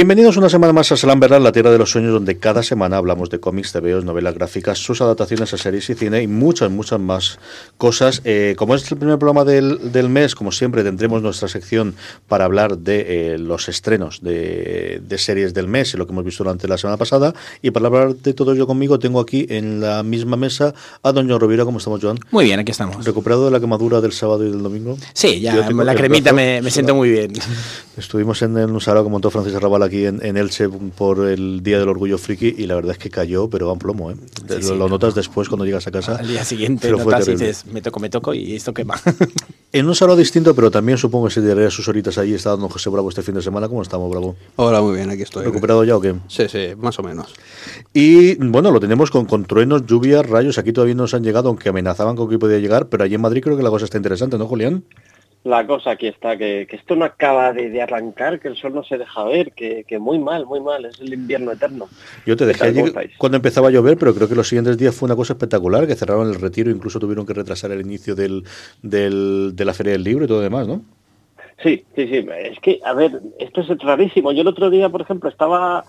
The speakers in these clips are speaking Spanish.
Bienvenidos una semana más a Salamberland, la tierra de los sueños, donde cada semana hablamos de cómics, TVOs, novelas gráficas, sus adaptaciones a series y cine y muchas, muchas más cosas. Eh, como es el primer programa del, del, mes, como siempre, tendremos nuestra sección para hablar de eh, los estrenos de, de, series del mes y lo que hemos visto durante la semana pasada. Y para hablar de todo ello conmigo, tengo aquí en la misma mesa a Don John Rovira. ¿Cómo estamos, Joan? Muy bien, aquí estamos. ¿Recuperado de la quemadura del sábado y del domingo? Sí, ya la cremita me, me, siento muy bien. Estuvimos en, en un salón que montó Francis Arrabal aquí en, en, Elche por el Día del Orgullo Friki y la verdad es que cayó, pero va en plomo. ¿eh? Sí, lo, sí, lo, notas después cuando llegas a casa. Al día siguiente notas y dices, me toco, me toco y esto quema. en un salón distinto, pero también supongo que se daría sus horitas allí. Está dando José Bravo este fin de semana. ¿Cómo estamos, Bravo? Hola, muy bien, aquí estoy. ¿Recuperado ya o qué? Sí, sí, más o menos. Y bueno, lo tenemos con, con truenos, lluvias, rayos. Aquí todavía no nos han llegado, aunque amenazaban con que podía llegar, pero allí en Madrid creo que la cosa está interesante, ¿no, Julián? La cosa aquí está, que, que esto no acaba de, de, arrancar, que el sol no se deja ver, que, que, muy mal, muy mal, es el invierno eterno. Yo te dejé allí cuando empezaba a llover, pero creo que los siguientes días fue una cosa espectacular, que cerraron el retiro, incluso tuvieron que retrasar el inicio del, del, de la Feria del Libro y todo lo demás, ¿no? Sí, sí, sí, es que, a ver, esto es rarísimo. Yo el otro día, por ejemplo, estaba,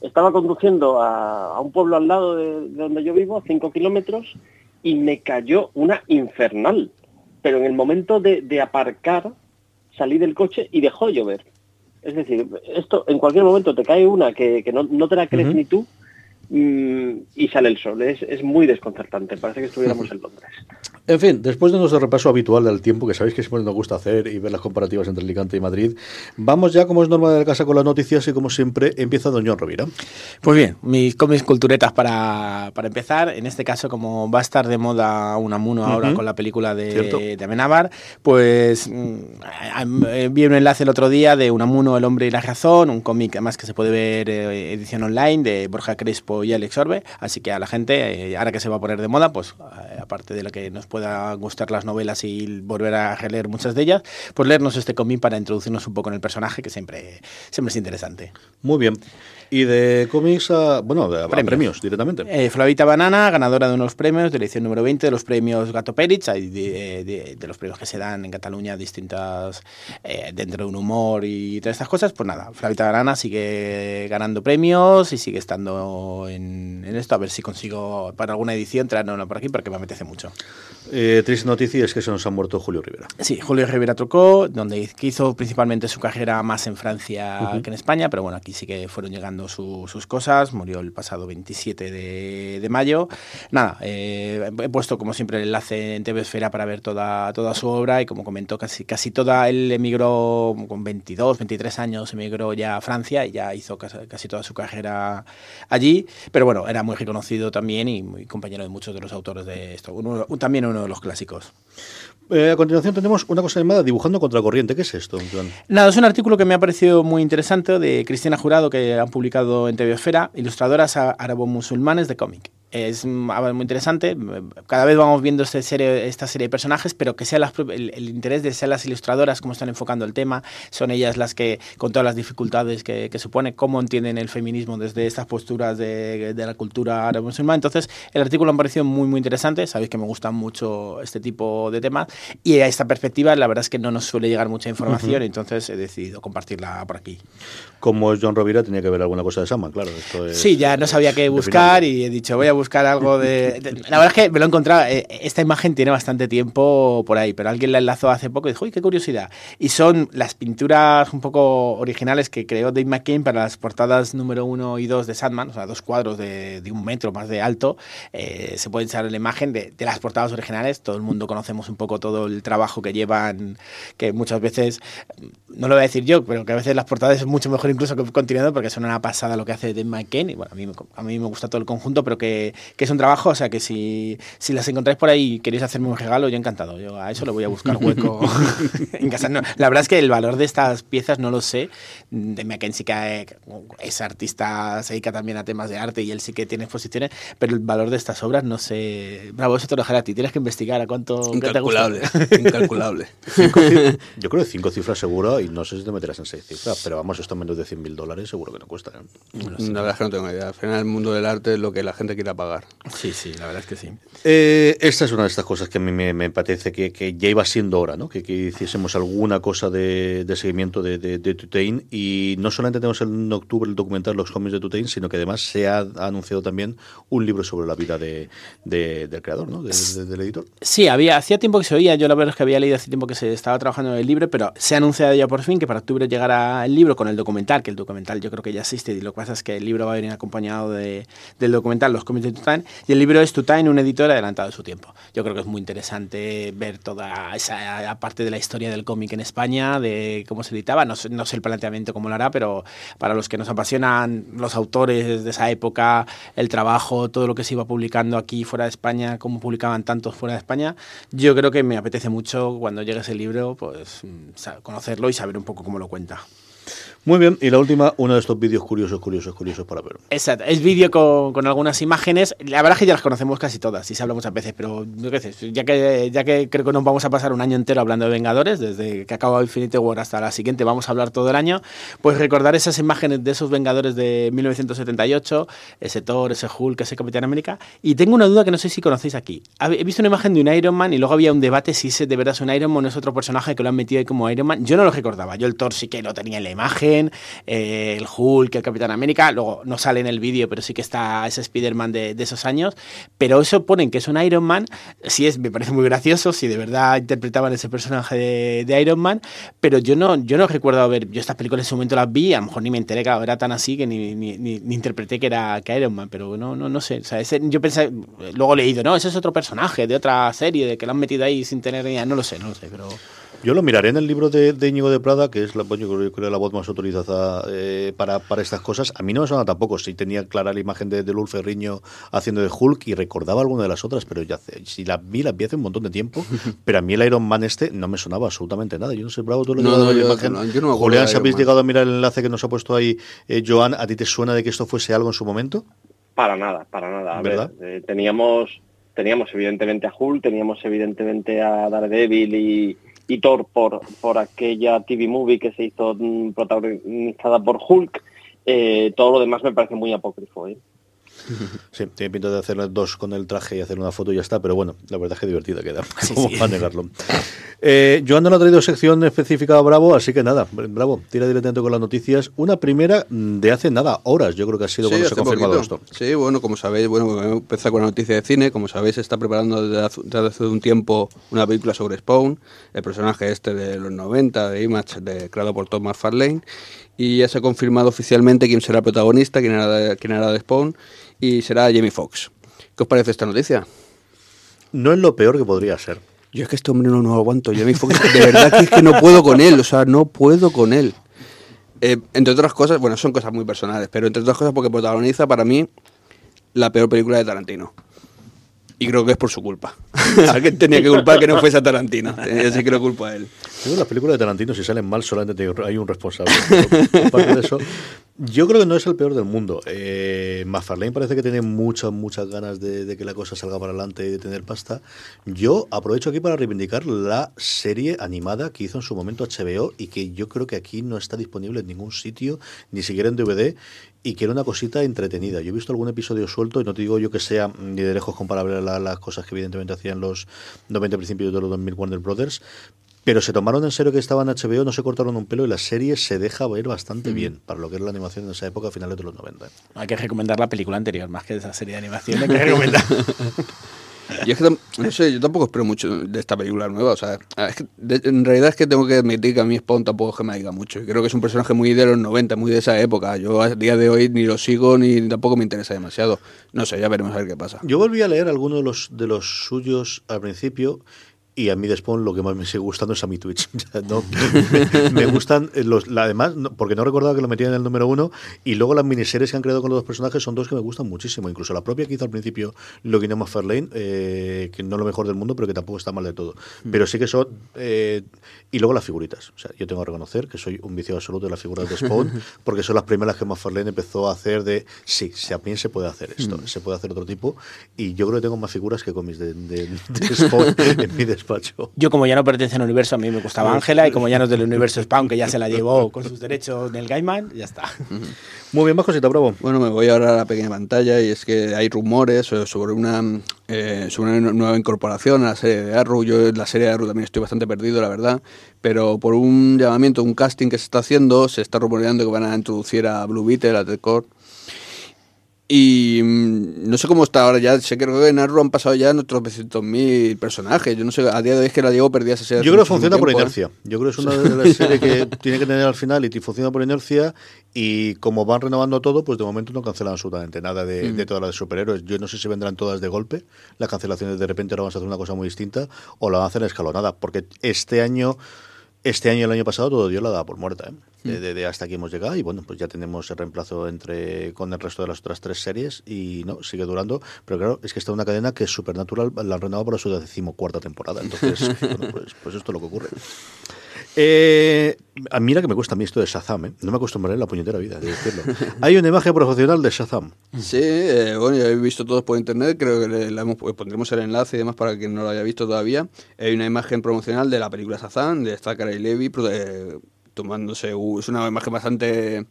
estaba conduciendo a, a un pueblo al lado de, de donde yo vivo, a cinco kilómetros, y me cayó una infernal pero en el momento de, de, aparcar salí del coche y dejó de llover. Es decir, esto en cualquier momento te cae una que, que no, no, te la crees uh -huh. ni tú mmm, y sale el sol. Es, es, muy desconcertante. Parece que estuviéramos en Londres. En fin, después de nuestro repaso habitual del tiempo, que sabéis que siempre nos gusta hacer y ver las comparativas entre Alicante y Madrid, vamos ya, como es norma de la casa, con las noticias y como siempre empieza Doñón Rovira. Pues bien, mis cómics culturetas para, para, empezar. En este caso, como va a estar de moda Unamuno ahora uh -huh. con la película de, de Amenábar, pues mmm, vi un enlace el otro día de Unamuno, El hombre y la razón, un cómic además que se puede ver eh, edición online de Borja Crespo y Alex Orbe. Así que a la gente, eh, ahora que se va a poner de moda, pues eh, aparte de lo que nos pueda gustar las novelas y volver a releer muchas de ellas, pues leernos este cómic para introducirnos un poco en el personaje, que siempre, siempre es interesante. Muy bien. Y de cómics a, bueno, premios, premios directamente. Eh, Flavita Banana, ganadora de unos premios de la edición número 20 de los premios Gato Pérez, de, de, de, los premios que se dan en Cataluña distintas, eh, dentro de un humor y todas estas cosas, pues nada, Flavita Banana sigue ganando premios y sigue estando en, en esto, a ver si consigo para alguna edición traerlo por aquí, porque me apetece mucho. Eh, triste noticia es que se nos ha muerto Julio Rivera. Sí, Julio Rivera Trocó, donde hizo principalmente su carrera más en Francia uh -huh. que en España, pero bueno, aquí sí que fueron llegando su, sus cosas. Murió el pasado 27 de, de mayo. Nada, eh, he puesto como siempre el enlace en TV Esfera para ver toda, toda su obra y como comentó, casi, casi toda, él emigró con 22, 23 años, emigró ya a Francia y ya hizo casi, casi toda su carrera allí, pero bueno, era muy reconocido también y muy compañero de muchos de los autores de esto. Uno, también uno de los clásicos. Eh, a continuación tenemos una cosa llamada Dibujando contra corriente. ¿Qué es esto? Nada, es un artículo que me ha parecido muy interesante de Cristina Jurado que han publicado en TV Esfera, ilustradoras árabo-musulmanes de cómic es muy interesante. Cada vez vamos viendo esta serie, esta serie de personajes, pero que sea las, el, el, interés de ser las ilustradoras, cómo están enfocando el tema, son ellas las que, con todas las dificultades que, que supone, cómo entienden el feminismo desde estas posturas de, de la cultura árabe musulmana. Entonces, el artículo me ha parecido muy, muy interesante. Sabéis que me gustan mucho este tipo de temas. Y a esta perspectiva, la verdad es que no nos suele llegar mucha información, uh -huh. entonces he decidido compartirla por aquí. Como es John Rovira, tenía que ver alguna cosa de Sama, claro. Esto es, sí, ya no sabía qué buscar y he dicho, voy a buscar algo de, La verdad es que me lo he encontrado. eh, Esta imagen tiene bastante tiempo por ahí, pero alguien la enlazó hace poco y dijo, uy, qué curiosidad. Y son las pinturas un poco originales que creó Dave McCain para las portadas número uno y dos de Sandman, o sea, dos cuadros de, de un metro más de alto. Eh, se puede echar la imagen de, de las portadas originales. Todo el mundo conocemos un poco todo el trabajo que llevan, que muchas veces, no lo voy a decir yo, pero que a veces las portadas es mucho mejor incluso que continuando porque son una pasada lo que hace Dave McCain. Y bueno, a mí, me- a mí me gusta todo el conjunto, pero que, que es un trabajo, o sea, que si, si las encontráis por ahí y queréis hacerme un regalo, yo encantado. Yo a eso le voy a buscar hueco en casa. No, la verdad es que el valor de estas piezas no lo sé. De McCain sí que es artista, se dedica también a temas de arte y él sí que tiene exposiciones, pero el valor de estas obras no sé. Bravo, eso te lo dejaré a ti. Tienes que investigar a cuánto qué te gusta. Incalculable, incalculable. Yo creo que cinco cifras seguro y no sé si te meterás en seis cifras, pero vamos, esto menos de 100.000 dólares seguro que no cuesta. ¿eh? La verdad es que no tengo idea. Al final el mundo del arte es lo que la gente quiera pagar. Sí, sí, la verdad es que sí. Eh, esta es una de estas cosas que a mí me, me parece que, que ya iba siendo hora, ¿no? Que, que hiciésemos alguna cosa de, de seguimiento de, de, de Tutain y no solamente tenemos en octubre el documental Los cómics de Tutain, sino que además se ha, ha anunciado también un libro sobre la vida de, de- del creador, ¿no? De- de- del editor. Sí, había, hacía tiempo que se oía, yo la verdad es que había leído hace tiempo que se estaba trabajando en el libro, pero se ha anunciado ya por fin que para octubre llegará el libro con el documental, que el documental yo creo que ya existe y lo que pasa es que el libro va a venir acompañado de- del documental Los cómics de Tutain y el libro es Tutain, un editor adelantado de su tiempo. Yo creo que es muy interesante ver toda esa parte de la historia del cómic en España, de cómo se editaba, no no sé el planteamiento cómo lo hará, pero para los que nos apasionan los autores de esa época, el trabajo, todo lo que se iba publicando aquí fuera de España, cómo publicaban tantos fuera de España, yo creo que me apetece mucho cuando llegue ese libro, pues mm, conocerlo y saber un poco cómo lo cuenta. Muy bien, y la última, uno de estos vídeos curiosos, curiosos, curiosos para ver. Exacto, es vídeo con, con algunas imágenes. La verdad es que ya las conocemos casi todas, y se habla muchas veces, pero ya que, ya que creo que nos vamos a pasar un año entero hablando de Vengadores, desde que acaba Infinity War hasta la siguiente, vamos a hablar todo el año, pues recordar esas imágenes de esos Vengadores de 1978, ese Thor, ese Hulk, ese Capitán América. Y tengo una duda que no sé si conocéis aquí. He visto una imagen de un Iron Man y luego había un debate si ese de verdad es un Iron Man o es otro personaje que lo han metido ahí como Iron Man. Yo no lo recordaba, yo el Thor sí que lo tenía en la imagen, eh, el Hulk, el Capitán América, luego no sale en el vídeo, pero sí que está ese Spider-Man de, esos años, pero eso ponen que es un Iron Man, sí es, me parece muy gracioso, si de verdad interpretaban ese personaje de, Iron Man, pero yo no, yo no recuerdo haber, yo estas películas en su momento las vi, a lo mejor ni me enteré que era tan así que ni- ni interpreté que era que Iron Man, pero no, no, no sé, o sea, ese- yo pensé, luego he leído, no, ese es otro personaje de otra serie, de que lo han metido ahí sin tener ni idea, no lo sé, no lo sé, pero... Yo lo miraré en el libro de, de Íñigo de Prada, que es la, bueno, yo creo, creo la voz más autorizada eh, para, para estas cosas. A mí no me suena tampoco. Sí tenía clara la imagen de, de Lul Ferriño haciendo de Hulk y recordaba alguna de las otras, pero ya hace, si la vi, la vi hace un montón de tiempo. pero a mí el Iron Man este no me sonaba absolutamente nada. Yo no sé, Bravo, tú lo No, no, la yo- imagen. no, yo no me Julián, si habéis Man. llegado a mirar el enlace que nos ha puesto ahí eh, Joan, ¿a ti te suena de que esto fuese algo en su momento? Para nada, para nada. A ¿Verdad? ver, eh, teníamos, teníamos evidentemente a Hulk, teníamos evidentemente a Daredevil y, y Thor por, por aquella TV movie que se hizo mm, protagonizada por Hulk. Eh, todo lo demás me parece muy apócrifo. ¿eh? Sí, tiene pinta de hacer dos con el traje y hacer una foto y ya está, pero bueno, la verdad es que divertida queda. Sí, ¿Cómo sí. va a negarlo? Eh, Joan no ha traído sección específica a Bravo, así que nada, Bravo, tira directamente con las noticias. Una primera de hace nada, horas, yo creo que ha sido cuando se ha confirmado poquito. esto. Sí, bueno, como sabéis, bueno, voy a empezar con la noticia de cine. Como sabéis, se está preparando desde hace, desde hace un tiempo una película sobre Spawn, el personaje este de los 90, de Image, de, creado por Tom McFarlane. Y ya se ha confirmado oficialmente quién será el protagonista, quién de, quién hará de Spawn, y será Jamie Foxx. ¿Qué os parece esta noticia? No es lo peor que podría ser. Yo es que este hombre no, no aguanto. Jamie Foxx, de verdad que es que no puedo con él. O sea, no puedo con él. Eh, entre otras cosas, bueno, son cosas muy personales, pero entre otras cosas porque protagoniza para mí la peor película de Tarantino. Y creo que es por su culpa. Alguien tenía que culpar que no fuese a Tarantino. Así que lo culpo a él. Yo las películas de Tarantino, si salen mal, solamente te- hay un responsable. Yo creo que no es el peor del mundo. Eh, parece que tiene muchas, muchas ganas de, que la cosa salga para adelante y de tener pasta. Yo aprovecho aquí para reivindicar la serie animada que hizo en su momento HBO y que yo creo que aquí no está disponible en ningún sitio, ni siquiera en DVD. Y que era una cosita entretenida. Yo he visto algún episodio suelto y no te digo yo que sea ni de lejos comparable a la- las cosas que evidentemente hacían los 90 principios de los 2000 Warner Brothers, Pero se tomaron en serio que estaba en HBO, no se cortaron un pelo y la serie se deja ver bastante bien para lo que era la animación en esa época, a finales de los 90. Hay que recomendar la película anterior, más que esa serie de animación. Hay que recomendar. Y es que, no sé, yo tampoco espero mucho de esta película nueva. O sea, es que, de- en realidad es que tengo que admitir que a mí Spawn tampoco es que me diga mucho. Y creo que es un personaje muy de los 90, muy de esa época. Yo a día de hoy ni lo sigo ni tampoco me interesa demasiado. No sé, ya veremos a ver qué pasa. Yo volví a leer algunos de los, de los suyos al principio y a mí de Spawn lo que más me sigue gustando es a mi Twitch. No, me, me gustan los, la- además, no- porque no recordaba que lo metían en el número uno y luego las miniseries que han creado con los dos personajes son dos que me gustan muchísimo. Incluso la propia que hizo al principio Login of Fairlane, eh, que no es lo mejor del mundo, pero que tampoco está mal de todo. Pero sí que son... eh, y luego las figuritas. O sea, yo tengo que reconocer que soy un vicio absoluto de las figuras de Spawn, porque son las primeras que McFarlane empezó a hacer de, sí, también se puede hacer esto, se puede hacer otro tipo, y yo creo que tengo más figuras que cómics de, de, de Spawn en mi despacho. Yo, como ya no pertenece al universo, a mí me gustaba Ángela, y como ya no es del universo Spawn, que ya se la llevó con sus derechos del Gaiman, ya está. Muy bien, más cosita, bravo. Bueno, me voy ahora a la pequeña pantalla y es que hay rumores so- sobre una, eh, sobre una nueva incorporación a la serie de Arrow. Yo en la serie de Arrow también estoy bastante perdido, la verdad. Pero por un llamamiento, un casting que se está haciendo, se está rumoreando que van a introducir a Blue Beetle, a Ted Cord. Y mm, no sé cómo está ahora ya. Sé que en Arrow han pasado ya otros 200.000 personajes. Yo no sé, a día de hoy es que la llevo perdida esa serie. Yo creo que funciona por tiempo, ¿eh? inercia. Yo creo que es una de las series que tiene que tener al final y funciona por inercia. Y como van renovando todo, pues de momento no cancelan absolutamente nada de, Mm. de todas las de superhéroes. Yo no sé si vendrán todas de golpe, las cancelaciones de repente ahora vamos a hacer una cosa muy distinta, o la van a hacer escalonada. Porque este año, este año y el año pasado, todo Dios la daba por muerta. ¿eh? De, de- de hasta aquí hemos llegado y bueno, pues ya tenemos el reemplazo entre con el resto de las otras tres series y no, sigue durando. Pero claro, es que está una cadena que es Supernatural, la han renovado para su decimocuarta temporada. Entonces, bueno, pues, pues esto es lo que ocurre. Eh, mira que me cuesta a mí esto de Shazam, ¿eh? no me acostumbraré en la puñetera vida de decirlo. Hay una imagen profesional de Shazam. Sí, eh, bueno, ya habéis visto todos por internet, creo que le- la hemos- pues pondremos el enlace y demás para quien no lo haya visto todavía. Hay una imagen promocional de la película Shazam, de Zachary Levy, eh, tomándose, u- es una imagen bastante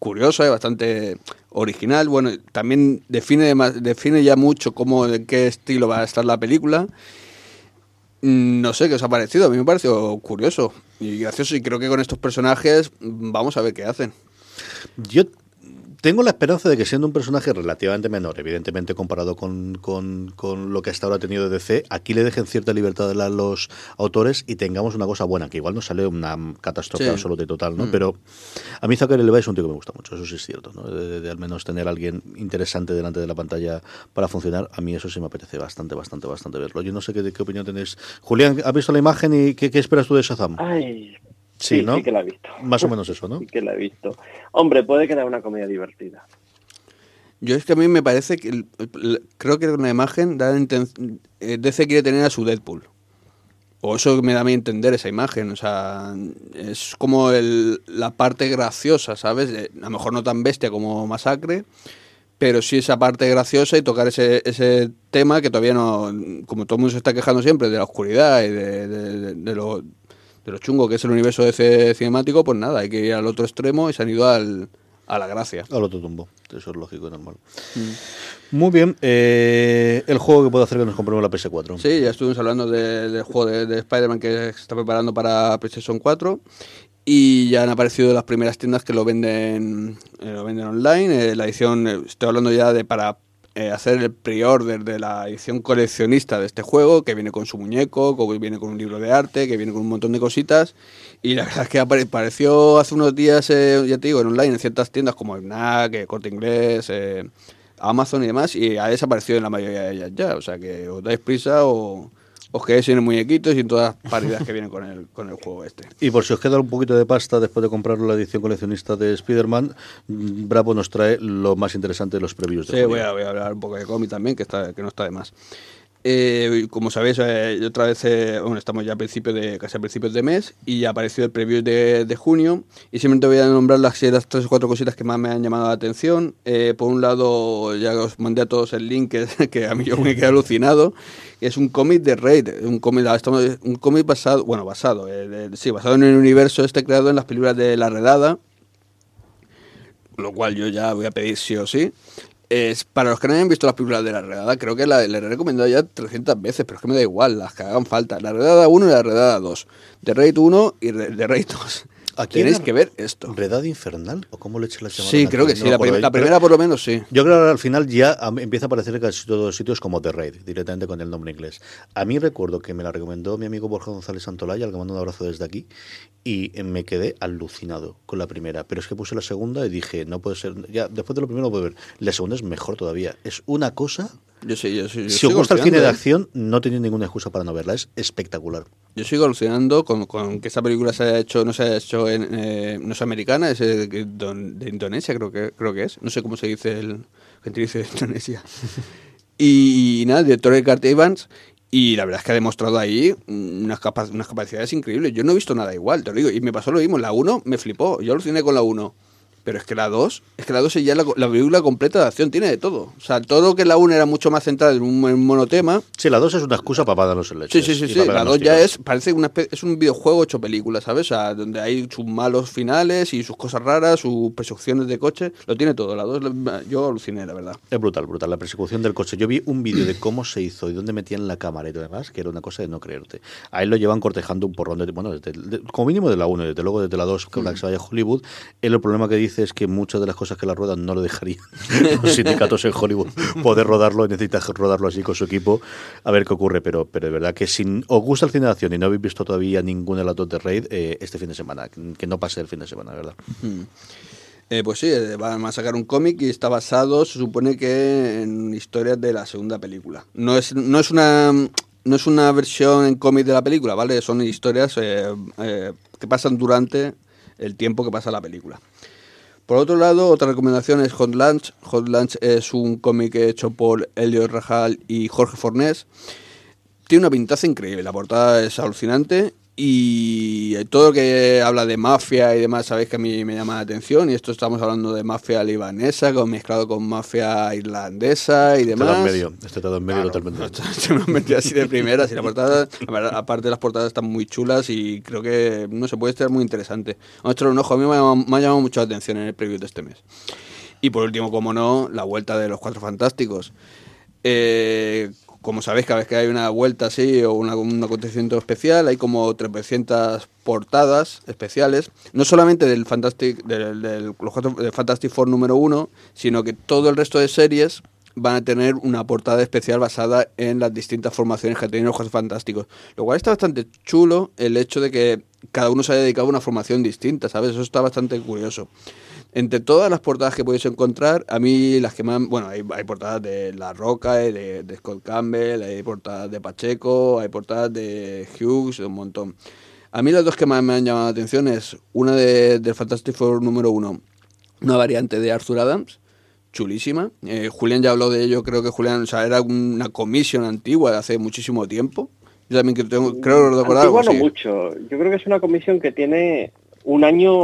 curiosa y bastante original. Bueno, también define, define ya mucho cómo, en qué estilo va a estar la película. No sé qué os ha parecido, a mí me pareció curioso y gracioso y creo que con estos personajes vamos a ver qué hacen. Yo tengo la esperanza de que siendo un personaje relativamente menor, evidentemente comparado con, con- con lo que hasta ahora ha tenido DC, aquí le dejen cierta libertad a los autores y tengamos una cosa buena, que igual no sale una catástrofe Sí. absoluta y total, ¿no? Pero a mí Zachary Levi es un tío que me gusta mucho, eso sí es cierto, ¿no? De, de- de al menos tener a alguien interesante delante de la pantalla para funcionar, a mí eso sí me apetece bastante, bastante, bastante verlo. Yo no sé qué, qué opinión tenéis. Julián, ¿has visto la imagen y qué, qué esperas tú de Shazam? Ay, Sí, sí, ¿no? sí que la he visto. Más o menos eso, ¿no? Sí que la he visto. Hombre, puede quedar una comedia divertida. Yo es que a mí me parece que el- el- creo que con la imagen da inten- eh, DC quiere tener a su Deadpool. O eso me da a mí entender esa imagen, o sea, es como el- la parte graciosa, ¿sabes? Eh, A lo mejor no tan bestia como Masacre, pero sí esa parte graciosa y tocar ese, ese tema que todavía no, como todo el mundo se está quejando siempre de la oscuridad y de, de- de- de lo, de lo chungo que es el universo DC cinemático, pues nada, hay que ir al otro extremo y se han ido al, a la gracia. Al otro tumbo. Eso es lógico y normal. Muy bien. eh, el juego que puede hacer que nos compremos la PS4. Sí, ya estuvimos hablando de- del juego de, de Spider-Man que se está preparando para PlayStation 4 y ya han aparecido las primeras tiendas que lo venden eh, lo venden online. Eh, la edición, eh, estoy hablando ya de para eh, hacer el pre-order de la edición coleccionista de este juego, que viene con su muñeco, que viene con un libro de arte, que viene con un montón de cositas. Y la verdad es que apare- apareció hace unos días, eh, ya te digo, en online, en ciertas tiendas como Fnac, eh, Corte Inglés, eh, Amazon y demás, y ha desaparecido en la mayoría de ellas ya. O sea que os dais prisa o os quedáis sin muñequitos y en todas las paridades que vienen con el, con el juego este. Y por si os queda un poquito de pasta después de comprar la edición coleccionista de Spider-Man, Bravo nos trae lo más interesante de los previews de Sí, voy a, voy a hablar un poco de cómic también, que, está, que no está de más. Eh, como sabéis, eh, otra vez, eh, estamos ya a principios de, casi a principios de mes y ya apareció el preview de, junio y simplemente voy a nombrar las, las tres o cuatro cositas que más me han llamado la atención. Por un lado, ya os mandé a todos el link que, a mí yo me quedé alucinado, es un cómic de Raid, un cómic, un cómic basado, bueno, basado, sí, basado en el universo este creado en las películas de La Redada, lo cual yo ya voy a pedir sí o sí. Es, para los que no hayan visto las películas de la redada, creo que la, le he recomendado ya 300 veces, pero es que me da igual, las que hagan falta. La redada 1 y la redada 2. De Raid 1 y de Raid 2. Aquí Tenéis que ver esto. ¿Redad infernal? ¿O cómo le eché la llamada? Sí, creo que sí. No La, prim- primera por lo menos sí. Yo creo que al final ya empieza a aparecer en casi todos los sitios como The Raid, directamente con el nombre inglés. A mí recuerdo que me la recomendó mi amigo Borja González Santolaya, al que mando un abrazo desde aquí, y me quedé alucinado con la primera. Pero es que puse la segunda y dije, no puede ser. Ya, después de lo primero no puedo ver. La segunda es mejor todavía. Es una cosa. Yo sí, yo sí. yo Si os gusta el cine de acción, no tenéis ninguna excusa para no verla. Es espectacular. Yo sigo alucinando con, con que esta película se haya hecho, no se haya hecho en, eh, no es americana, es eh, de, de Indonesia, creo que creo que es. No sé cómo se dice el gentilicio de Indonesia. y, nada, director de Cart Evans. Y la verdad es que ha demostrado ahí unas, capa- unas capacidades increíbles. Yo no he visto nada igual, te lo digo. Y me pasó lo mismo. La 1 me flipó. Yo aluciné con la 1. Pero es que la 2, es que la 2 es ya la, la película completa de acción, tiene de todo. O sea, todo lo que la 1 era mucho más centrada en un, en un monotema, Sí, la dos es una excusa para darnos el leche. Sí, sí, sí, sí. La 2 ya es, parece una es un videojuego hecho película, ¿sabes? O sea, donde hay sus malos finales y sus cosas raras, sus persecuciones de coche, lo tiene todo. La 2 yo aluciné, la verdad. Es brutal, brutal. La persecución del coche. Yo vi un vídeo de cómo se hizo y dónde metían la cámara y todo demás, que era una cosa de no creerte. A él lo llevan cortejando un porrón de. Bueno, desde- de- como mínimo de la 1, desde luego desde la 2, que, la que se vaya a Hollywood. Él el problema que dice es que muchas de las cosas que la ruedan no lo dejarían los sindicatos en Hollywood poder rodarlo y necesita rodarlo así con su equipo a ver qué ocurre. Pero, pero de verdad que si os gusta el cine de acción y no habéis visto todavía ninguna de las dos de Raid, eh, este fin de semana, que no pase el fin de semana, ¿verdad? Eh, pues sí, eh, van a sacar un cómic y está basado, se supone que en historias de la segunda película. No es, no es una no es una versión en cómic de la película, ¿vale? Son historias que pasan durante el tiempo que pasa la película. Por otro lado, otra recomendación es Hot Lunch. Hot Lunch es un cómic hecho por Elliot Rajal y Jorge Fornés. Tiene una pintaza increíble, la portada es alucinante y todo lo que habla de mafia y demás, sabéis que a mí me llama la atención y esto estamos hablando de mafia libanesa con, mezclado con mafia irlandesa y Este demás. dado en medio, este dado en medio totalmente. Se me han metido así de primeras y la portada, aparte las portadas están muy chulas y creo que, no sé, puede estar muy interesante. Vamos a echarle un ojo, a mí me ha, llamado- me ha llamado mucho la atención en el preview de este mes. Y por último, como no, la vuelta de los Cuatro Fantásticos. Eh, como sabéis, cada vez que hay una vuelta así o una- un acontecimiento especial, hay como 300 portadas especiales, no solamente del Fantastic, del, Fantastic Four número uno, sino que todo el resto de series van a tener una portada especial basada en las distintas formaciones que tienen los Cuatro Fantásticos. Lo cual está bastante chulo el hecho de que cada uno se haya dedicado a una formación distinta, ¿sabes? Eso está bastante curioso. Entre todas las portadas que podéis encontrar, a mí las que más... Bueno, hay, hay portadas de La Roca, de, de Scott Campbell, hay portadas de Pacheco, hay portadas de Hughes, un montón. A mí las dos que más me han llamado la atención es una de, del Fantastic Four número uno, una variante de Arthur Adams, chulísima. Eh, Julián ya habló de ello, creo que Julián, o sea, era una comisión antigua de hace muchísimo tiempo. Yo también creo, tengo- creo recordar algo no así. mucho. Yo creo que es una comisión que tiene un año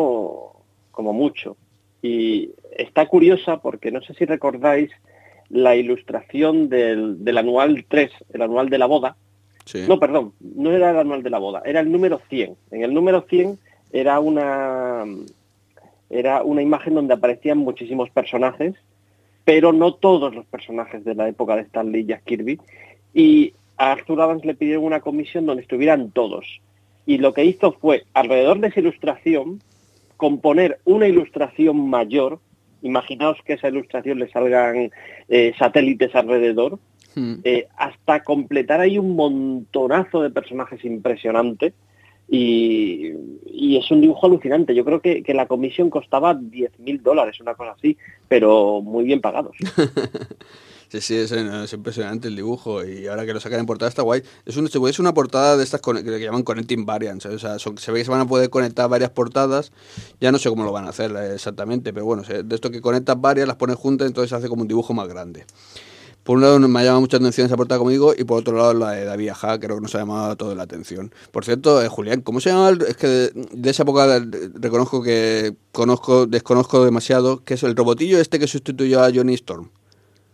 como mucho. Y está curiosa porque no sé si recordáis la ilustración del, del anual 3, el anual de la boda. Sí. No, perdón, no era el anual de la boda, era el número 100. En el número 100 era una, era una imagen donde aparecían muchísimos personajes, pero no todos los personajes de la época de Stan Lee y Jack Kirby. Y a Arthur Adams le pidieron una comisión donde estuvieran todos. Y lo que hizo fue, alrededor de esa ilustración, componer una ilustración mayor. Imaginaos que esa ilustración le salgan eh, satélites alrededor, Hmm. eh, hasta completar ahí un montonazo de personajes impresionante. Y, y es un dibujo alucinante. Yo creo que, que la comisión costaba 10 mil dólares, una cosa así, pero muy bien pagados. Sí, sí, es, es impresionante el dibujo y ahora que lo sacan en portada está guay. Es, un, es una portada de estas que llaman Connecting Variants, o sea, son- se ve que se van a poder conectar varias portadas, ya no sé cómo lo van a hacer eh, exactamente, pero bueno, de esto que conectas varias, las pones juntas, entonces se hace como un dibujo más grande. Por un lado me ha llamado mucha atención esa portada, como digo, y por otro lado la de David Ajá, creo que nos ha llamado toda la atención. Por cierto, eh, Julián, ¿cómo se llama? Es que de, de esa época eh, reconozco que conozco, desconozco demasiado, que es el robotillo este que sustituyó a Johnny Storm.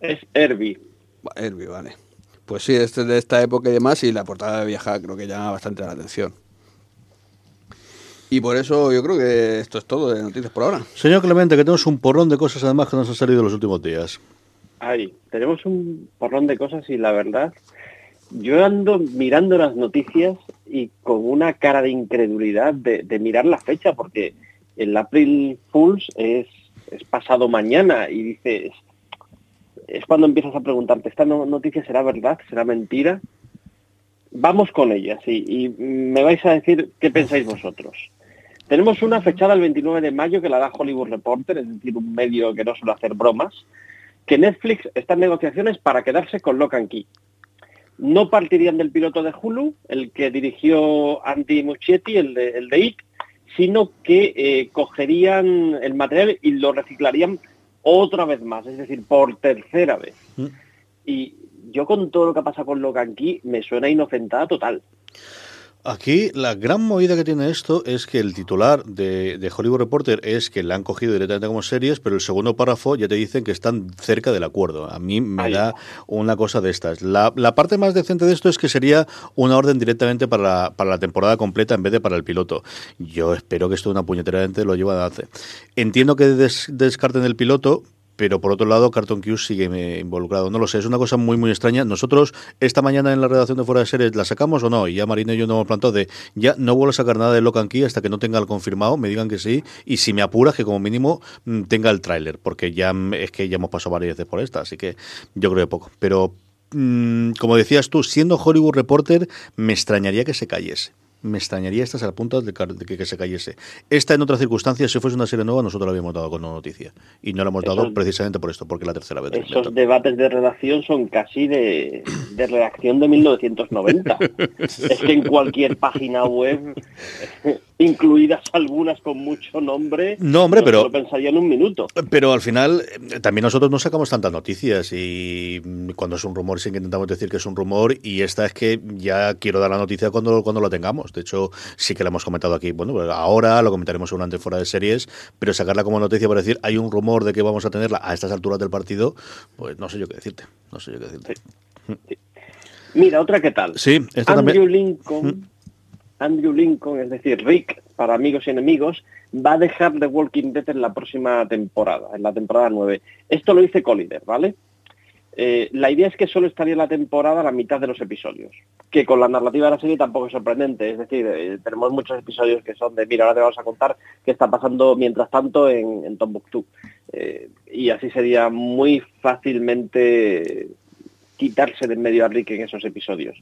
Es Herbie. Herbie, vale. Pues sí, este es de esta época y demás, y la portada de Viaja creo que llama bastante la atención. Y por eso yo creo que esto es todo de noticias por ahora. Señor Clemente, que tenemos un porrón de cosas además que nos han salido en los últimos días. Ay, tenemos un porrón de cosas y la verdad, yo ando mirando las noticias y con una cara de incredulidad de, mirar la fecha, porque el April Fools es, es pasado mañana y dices, es cuando empiezas a preguntarte, ¿esta noticia será verdad? ¿Será mentira? Vamos con ellas y, y me vais a decir qué pensáis vosotros. Tenemos una fechada el 29 de mayo que la da Hollywood Reporter, es decir, un medio que no suele hacer bromas, que Netflix está en negociaciones para quedarse con Lock Key. No partirían del piloto de Hulu, el que dirigió Andy Muschietti, el de, el IT, sino que eh, cogerían el material y lo reciclarían otra vez más, es decir, por tercera vez. Mm. Y yo con todo lo que pasa con Lock and Key me suena inocentada total. Aquí la gran movida que tiene esto es que el titular de, Hollywood Reporter es que le han cogido directamente como series, pero el segundo párrafo ya te dicen que están cerca del acuerdo. A mí me da una cosa de estas. La, parte más decente de esto es que sería una orden directamente para la, temporada completa en vez de para el piloto. Yo espero que esto una puñetera gente lo lleva a hace. Entiendo que descarten el piloto, pero por otro lado Carton Q sigue involucrado. No lo sé, es una cosa muy muy extraña. Nosotros esta mañana en la redacción de Fuera de Series la sacamos o no, y ya Marina y yo nos hemos plantado de ya no vuelvo a sacar nada de Locan Key hasta que no tenga el confirmado, me digan que sí, y si me apuras que como mínimo mm, tenga el tráiler, porque ya mm, es que ya hemos pasado varias veces por esta, así que yo creo que poco. Pero mm, como decías tú, siendo Hollywood Reporter, me extrañaría que se cayese me extrañaría estas al punto de, que, se cayese. Esta en otras circunstancias, si fuese una serie nueva, nosotros la habíamos dado con una noticia. Y no la hemos dado precisamente por esto, porque la tercera vez. Esos debates de redacción son casi de, de redacción de 1990. es que en cualquier página web incluidas algunas con mucho nombre. No, hombre, pero. Lo pensaría en un minuto. Pero al final, eh, también nosotros no sacamos tantas noticias y cuando es un rumor, sí que intentamos decir que es un rumor y esta es que ya quiero dar la noticia cuando, cuando lo tengamos. De hecho, sí que la hemos comentado aquí. Bueno, pues ahora lo comentaremos seguramente fuera de series, pero sacarla como noticia para decir hay un rumor de que vamos a tenerla a estas alturas del partido, pues no sé yo qué decirte. No sé yo qué decirte. Mira, otra que tal. Sí, esta Andrew Lincoln. Andrew Lincoln, es decir, Rick, para amigos y enemigos, va a dejar The Walking Dead en la próxima temporada, en la temporada 9. Esto lo dice Collider, ¿vale? Eh, la idea es que solo estaría la temporada la mitad de los episodios, que con la narrativa de la serie tampoco es sorprendente, es decir, eh, tenemos muchos episodios que son de, mira, ahora te vamos a contar qué está pasando mientras tanto en, en Tombuctú. Eh, y así sería muy fácilmente quitarse de en medio a Rick en esos episodios.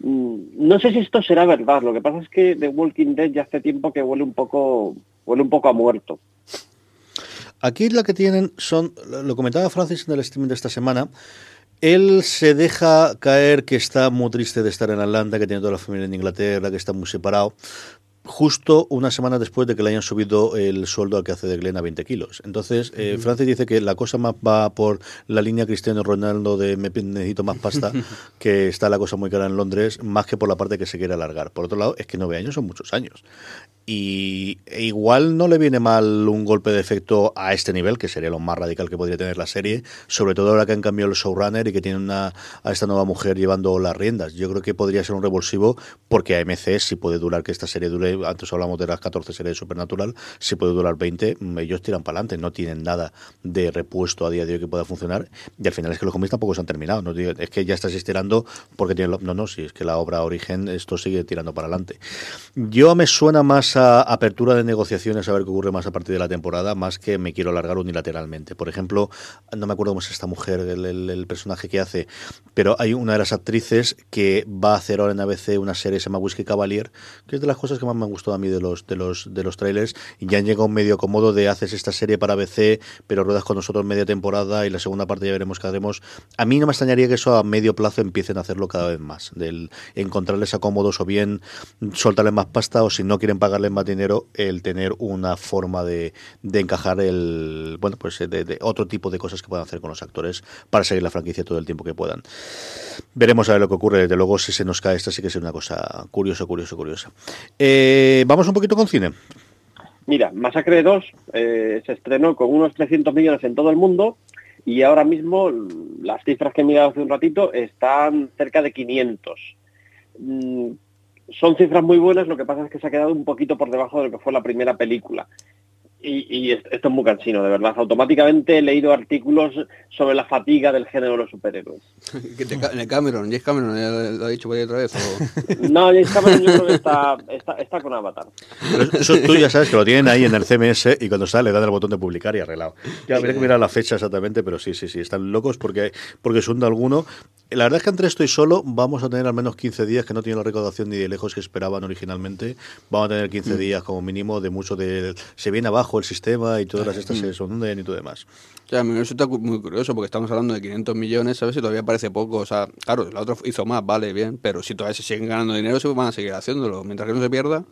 Mm, no sé si esto será verdad. Lo que pasa es que The Walking Dead ya hace tiempo que huele un poco, huele un poco a muerto. Aquí la que tienen son, lo comentaba Francis en el streaming de esta semana, él se deja caer que está muy triste de estar en Atlanta, que tiene toda la familia en Inglaterra, que está muy separado, justo una semana después de que le hayan subido el sueldo al que hace de Glenn a 20 kilos. Entonces, eh, Francis dice que la cosa más va por la línea Cristiano Ronaldo de me necesito más pasta, que está la cosa muy cara en Londres, más que por la parte que se quiere alargar. Por otro lado, es que nueve años son muchos años y igual no le viene mal un golpe de efecto a este nivel, que sería lo más radical que podría tener la serie, sobre todo ahora que han cambiado el showrunner y que tiene una, a esta nueva mujer llevando las riendas. Yo creo que podría ser un revulsivo porque AMC si puede durar que esta serie dure, antes hablamos de las 14 series de Supernatural, si puede durar 20, ellos tiran para adelante, no tienen nada de repuesto a día de hoy que pueda funcionar y al final es que los cómics tampoco se han terminado, ¿no? es que ya estás estirando porque tiene no, no, si es que la obra origen esto sigue tirando para adelante. Yo me suena más apertura de negociaciones a ver qué ocurre más a partir de la temporada, más que me quiero alargar unilateralmente. Por ejemplo, no me acuerdo cómo es esta mujer, el, personaje que hace, pero hay una de las actrices que va a hacer ahora en ABC una serie se llama Whiskey Cavalier, que es de las cosas que más me han gustado a mí de los, de los, de los trailers, y ya han llegado un medio cómodo de haces esta serie para ABC, pero ruedas con nosotros media temporada y la segunda parte ya veremos qué haremos. A mí no me extrañaría que eso a medio plazo empiecen a hacerlo cada vez más, del encontrarles acómodos o bien soltarles más pasta o si no quieren más dinero el tener una forma de, encajar el bueno pues de, otro tipo de cosas que puedan hacer con los actores para seguir la franquicia todo el tiempo que puedan. Veremos a ver lo que ocurre. Desde luego, si se nos cae esta, sí que es una cosa curiosa, curiosa, curiosa. Eh, Vamos un poquito con cine. Mira, Masacre 2 eh, se estrenó con unos 300 millones en todo el mundo y ahora mismo las cifras que he mirado hace un ratito están cerca de 500 son cifras muy buenas, lo que pasa es que se ha quedado un poquito por debajo de lo que fue la primera película. y, esto es muy cansino, de verdad. Automáticamente he leído artículos sobre la fatiga del género de los superhéroes. Cameron, James Cameron lo ha dicho por ahí otra vez. no, James Cameron yo creo que está, está, con Avatar. eso tú ya sabes que lo tienen ahí en el CMS y cuando sale le dan el botón de publicar y arreglado. Ya habría que mirar la fecha exactamente, pero sí, sí, sí, están locos porque, porque son de alguno. La verdad es que entre estoy solo vamos a tener al menos 15 días que no tiene la recaudación ni de lejos que esperaban originalmente. Vamos a tener 15 mm. días como mínimo de mucho de... Se viene abajo el sistema y todas las estas se hunden y todo demás. O sea, a mí me resulta muy curioso porque estamos hablando de 500 millones, ¿sabes? Y todavía parece poco. O sea, claro, la otra hizo más, vale, bien, pero si todavía se siguen ganando dinero, se van a seguir haciéndolo. Mientras que no se pierda.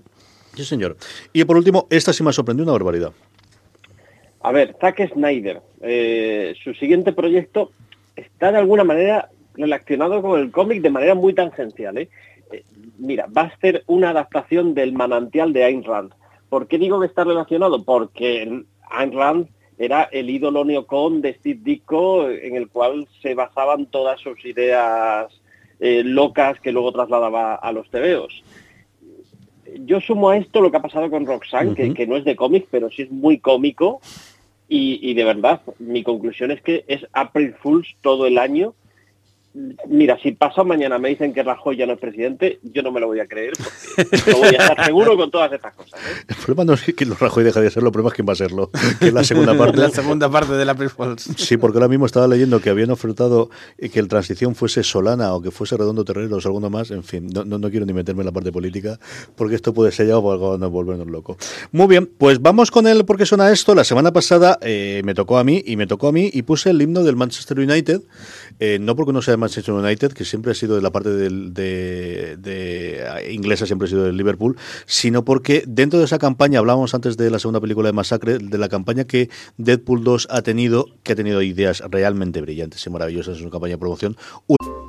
Sí, señor. Y por último, esta sí me ha sorprendido una barbaridad. A ver, Zack Snyder, eh, su siguiente proyecto está de alguna manera relacionado con el cómic de manera muy tangencial. ¿eh? Eh, mira, va a ser una adaptación del manantial de Ayn Rand. ¿Por qué digo que está relacionado? Porque Ayn Rand era el ídolo neocon de Steve Ditko en el cual se basaban todas sus ideas eh, locas que luego trasladaba a los tebeos. Yo sumo a esto lo que ha pasado con Roxanne, que, que, no es de cómic, pero sí es muy cómico. Y, y, de verdad, mi conclusión es que es April Fools todo el año Mira, si pasado mañana me dicen que Rajoy ya no es presidente, yo no me lo voy a creer porque no voy a estar seguro con todas estas cosas. ¿eh? El problema no es que Rajoy deje de serlo, el problema es quién va a serlo, que es la segunda parte. la segunda parte de la Falls. Sí, porque ahora mismo estaba leyendo que habían ofertado que el transición fuese Solana o que fuese Redondo Terrero o alguno más. En fin, no, no, quiero ni meterme en la parte política porque esto puede ser ya cuando volvernos loco. Muy bien, pues vamos con él porque suena esto. La semana pasada eh, me tocó a mí y me tocó a mí y puse el himno del Manchester United, eh, no porque no sea de Manchester United, que siempre ha sido de la parte de, inglesa, siempre ha sido del Liverpool, sino porque dentro de esa campaña, hablábamos antes de la segunda película de Masacre, de la campaña que Deadpool 2 ha tenido, que ha tenido ideas realmente brillantes y maravillosas en su campaña de promoción.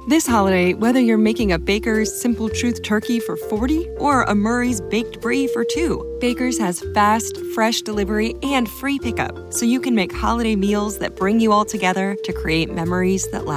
This holiday, whether you're making a Baker's Simple Truth turkey for 40 or a Murray's Baked Brie for 2, Baker's has fast, fresh delivery and free pickup, so you can make holiday meals that bring you all together to create memories that last.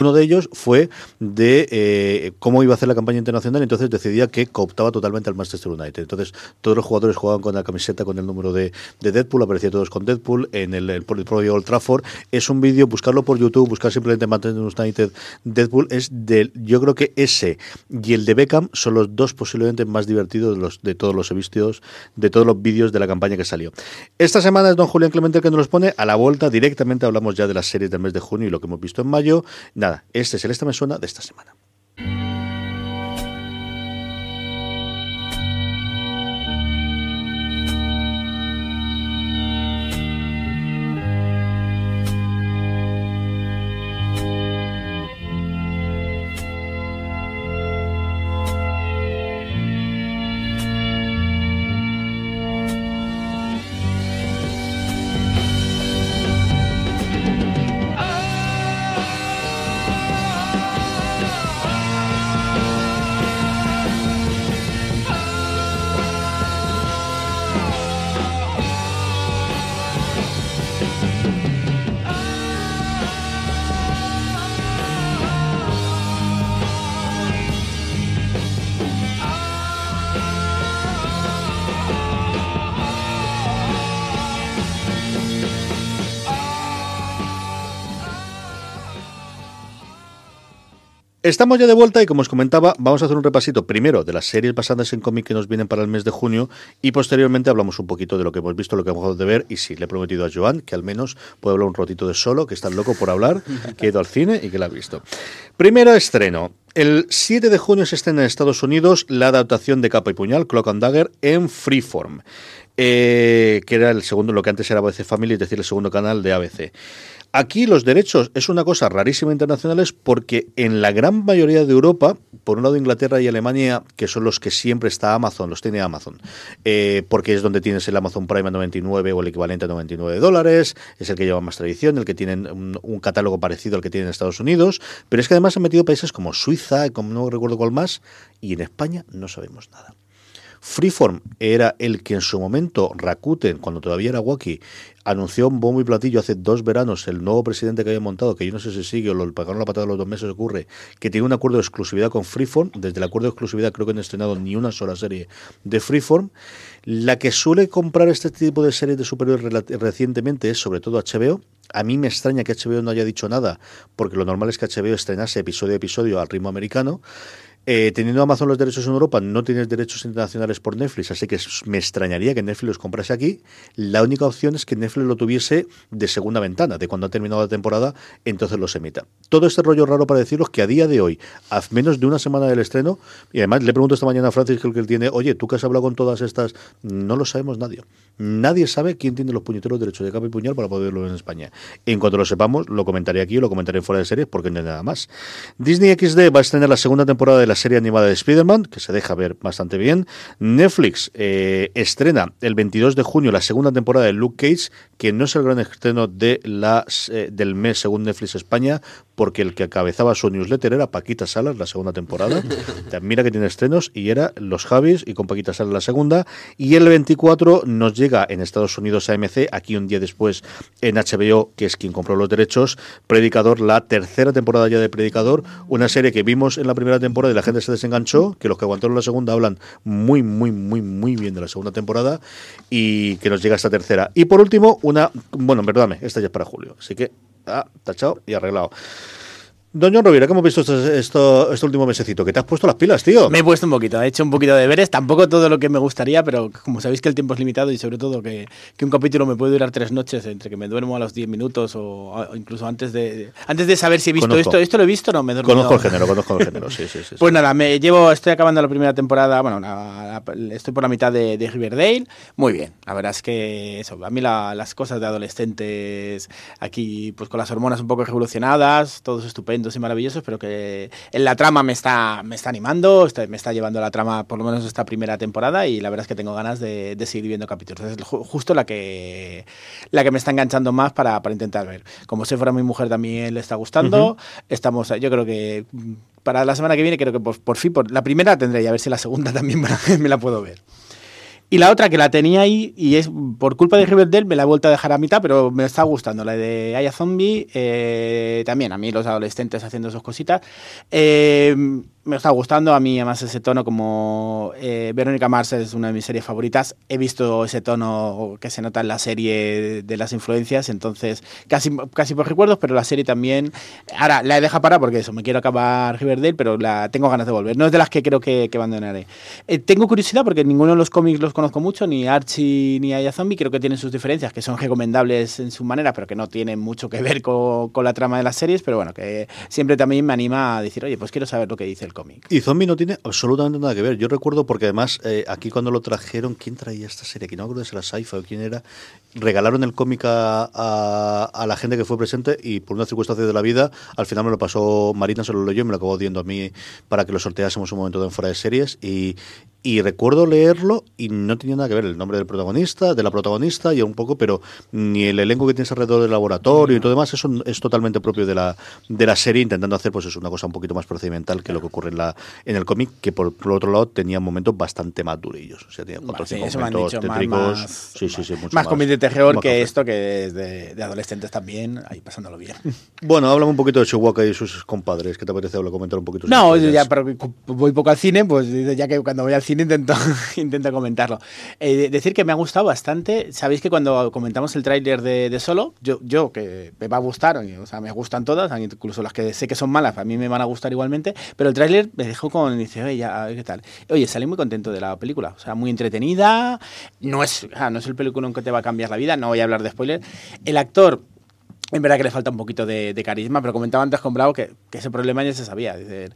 Uno de ellos fue de eh, cómo iba a hacer la campaña internacional, entonces decidía que cooptaba totalmente al Manchester United. Entonces todos los jugadores jugaban con la camiseta con el número de, Deadpool, aparecía todos con Deadpool en el, el, propio Old Trafford. Es un vídeo, buscarlo por YouTube, buscar simplemente Manchester United Deadpool, es del, yo creo que ese y el de Beckham son los dos posiblemente más divertidos de, los, de todos los vídeos, de todos los vídeos de la campaña que salió. Esta semana es don Julián Clemente el que nos los pone, a la vuelta directamente hablamos ya de las series del mes de junio y lo que hemos visto en mayo Nada, este es el Esta Me Suena de esta semana. Estamos ya de vuelta y como os comentaba, vamos a hacer un repasito primero de las series basadas en cómic que nos vienen para el mes de junio y posteriormente hablamos un poquito de lo que hemos visto, lo que hemos de ver y sí, le he prometido a Joan que al menos puede hablar un ratito de solo, que está loco por hablar, que ha ido al cine y que la ha visto. Primero estreno. El 7 de junio se estrena en Estados Unidos la adaptación de Capa y Puñal, Clock and Dagger, en Freeform, eh, que era el segundo, lo que antes era ABC Family, es decir, el segundo canal de ABC. Aquí los derechos es una cosa rarísima internacionales porque en la gran mayoría de Europa, por un lado Inglaterra y Alemania, que son los que siempre está Amazon, los tiene Amazon, eh, porque es donde tienes el Amazon Prime a 99 o el equivalente a 99 dólares, es el que lleva más tradición, el que tienen un, catálogo parecido al que tienen en Estados Unidos, pero es que además han metido países como Suiza, como no recuerdo cuál más, y en España no sabemos nada. Freeform era el que en su momento Rakuten, cuando todavía era Wacky, anunció un bombo y platillo hace dos veranos el nuevo presidente que había montado, que yo no sé si sigue o lo pagaron la patada los dos meses ocurre, que tiene un acuerdo de exclusividad con Freeform. Desde el acuerdo de exclusividad creo que no han estrenado ni una sola serie de Freeform. La que suele comprar este tipo de series de superhéroes recientemente es sobre todo HBO. A mí me extraña que HBO no haya dicho nada, porque lo normal es que HBO estrenase episodio a episodio al ritmo americano. Eh, teniendo Amazon los derechos en Europa, no tienes derechos internacionales por Netflix, así que me extrañaría que Netflix los comprase aquí. La única opción es que Netflix lo tuviese de segunda ventana, de cuando ha terminado la temporada, entonces los emita. Todo este rollo raro para deciros que a día de hoy, a menos de una semana del estreno, y además le pregunto esta mañana a Francis, que el que él tiene, oye, tú que has hablado con todas estas, no lo sabemos nadie. Nadie sabe quién tiene los puñeteros derechos de capa y puñal para poder verlo en España. En cuanto lo sepamos, lo comentaré aquí o lo comentaré fuera de series porque no hay nada más. Disney XD va a estrenar la segunda temporada de la serie animada de Spider-Man, que se deja ver bastante bien. Netflix eh, estrena el 22 de junio la segunda temporada de Luke Cage, que no es el gran estreno de las, eh, del mes según Netflix España, porque el que cabezaba su newsletter era Paquita Salas, la segunda temporada. Te- Mira que tiene estrenos y era Los Javis y con Paquita Salas la segunda. Y el 24 nos llega en Estados Unidos AMC, aquí un día después en HBO, que es quien compró los derechos, Predicador, la tercera temporada ya de Predicador, una serie que vimos en la primera temporada y la gente se desenganchó, que los que aguantaron la segunda hablan muy, muy, muy, muy bien de la segunda temporada y que nos llega esta tercera. Y por último, una, bueno, perdóname, esta ya es para julio, así que, ah, tachado y arreglado. John Rovira, ¿cómo hemos visto esto, esto- este último mesecito? Que te has puesto las pilas, tío. Me he puesto un poquito, he hecho un poquito de deberes, tampoco todo lo que me gustaría, pero como sabéis que el tiempo es limitado y sobre todo que, que un capítulo me puede durar tres noches, entre que me duermo a los 10 minutos o, o incluso antes de antes de saber si he visto Conozco. esto, esto lo he visto, no me dormido. Conozco el género, conozco el género, sí, sí, sí. sí. Pues nada, me llevo, estoy acabando la primera temporada, bueno, la- la- estoy por la mitad de, de Riverdale, muy bien, la verdad es que eso, a mí la- las cosas de adolescentes aquí, pues con las hormonas un poco revolucionadas, todos estupendos y maravillosos, pero que en la trama me está, me está animando, me está llevando la trama por lo menos esta primera temporada y la verdad es que tengo ganas de, de seguir viendo capítulos, es ju- justo la que, la que me está enganchando más para, para intentar ver. Como si fuera mi mujer también le está gustando, estamos, yo creo que para la semana que viene creo que por, por fin, por, la primera tendré y a ver si la segunda también me la, me la puedo ver. Y la otra que la tenía ahí y es por culpa de Riverdale me la he vuelto a dejar a mitad, pero me está gustando. La de Aya Zombie, eh, también a mí los adolescentes haciendo sus cositas. Eh, me está gustando, a mí además ese tono como eh, Verónica Mars es una de mis series favoritas. He visto ese tono que se nota en la serie de las influencias, entonces casi, casi por recuerdos, pero la serie también... Ahora la he dejado para porque eso, me quiero acabar Riverdale, pero la tengo ganas de volver. No es de las que creo que, que abandonaré. Eh, tengo curiosidad porque ninguno de los cómics los conozco mucho, ni Archie ni Aya Zombie, creo que tienen sus diferencias, que son recomendables en su manera, pero que no tienen mucho que ver con, con la trama de las series, pero bueno, que siempre también me anima a decir, oye, pues quiero saber lo que dice el Y Zombie no tiene absolutamente nada que ver. Yo recuerdo porque además eh, aquí cuando lo trajeron, ¿quién traía esta serie? Que no me acuerdo si era Saifa o quién era. Regalaron el cómic a, a- a la gente que fue presente y por una circunstancia de la vida, al final me lo pasó Marina, se lo leyó y me lo acabó diciendo a mí para que lo sorteásemos un momento de en fuera de series. Y, y recuerdo leerlo y no tenía nada que ver el nombre del protagonista, de la protagonista y un poco, pero ni el elenco que tienes alrededor del laboratorio y todo demás, eso es totalmente propio de la, de la serie, intentando hacer pues es una cosa un poquito más procedimental que lo que ocurre en la en el cómic, que por, por otro lado tenía momentos bastante más durillos. O sea, tenía cuatro Sí, momentos dicho, más, tétricos. más, sí, sí, sí, mucho más cómic de terror más que esto, que es de, de adolescentes también, ahí pasándolo bien. Bueno, háblame un poquito de Chihuahua y sus compadres. ¿Qué te apetece hablar, comentar un poquito? No, yo ya pero voy poco al cine, pues ya que cuando voy al cine intento, intento comentarlo. Eh, de- decir que me ha gustado bastante. Sabéis que cuando comentamos el tráiler de, Solo, yo, yo que me va a gustar, o sea, me gustan todas, incluso las que sé que son malas, a mí me van a gustar igualmente, pero el tráiler me dejó con, dice, oye, ya, ¿qué tal? Oye, salí muy contento de la película, o sea, muy entretenida, no es, no es el película que te va a cambiar la vida, no voy a hablar de spoiler. El actor Es verdad que le falta un poquito de, carisma, pero comentaba antes con Bravo que, ese problema ya se sabía. Dice,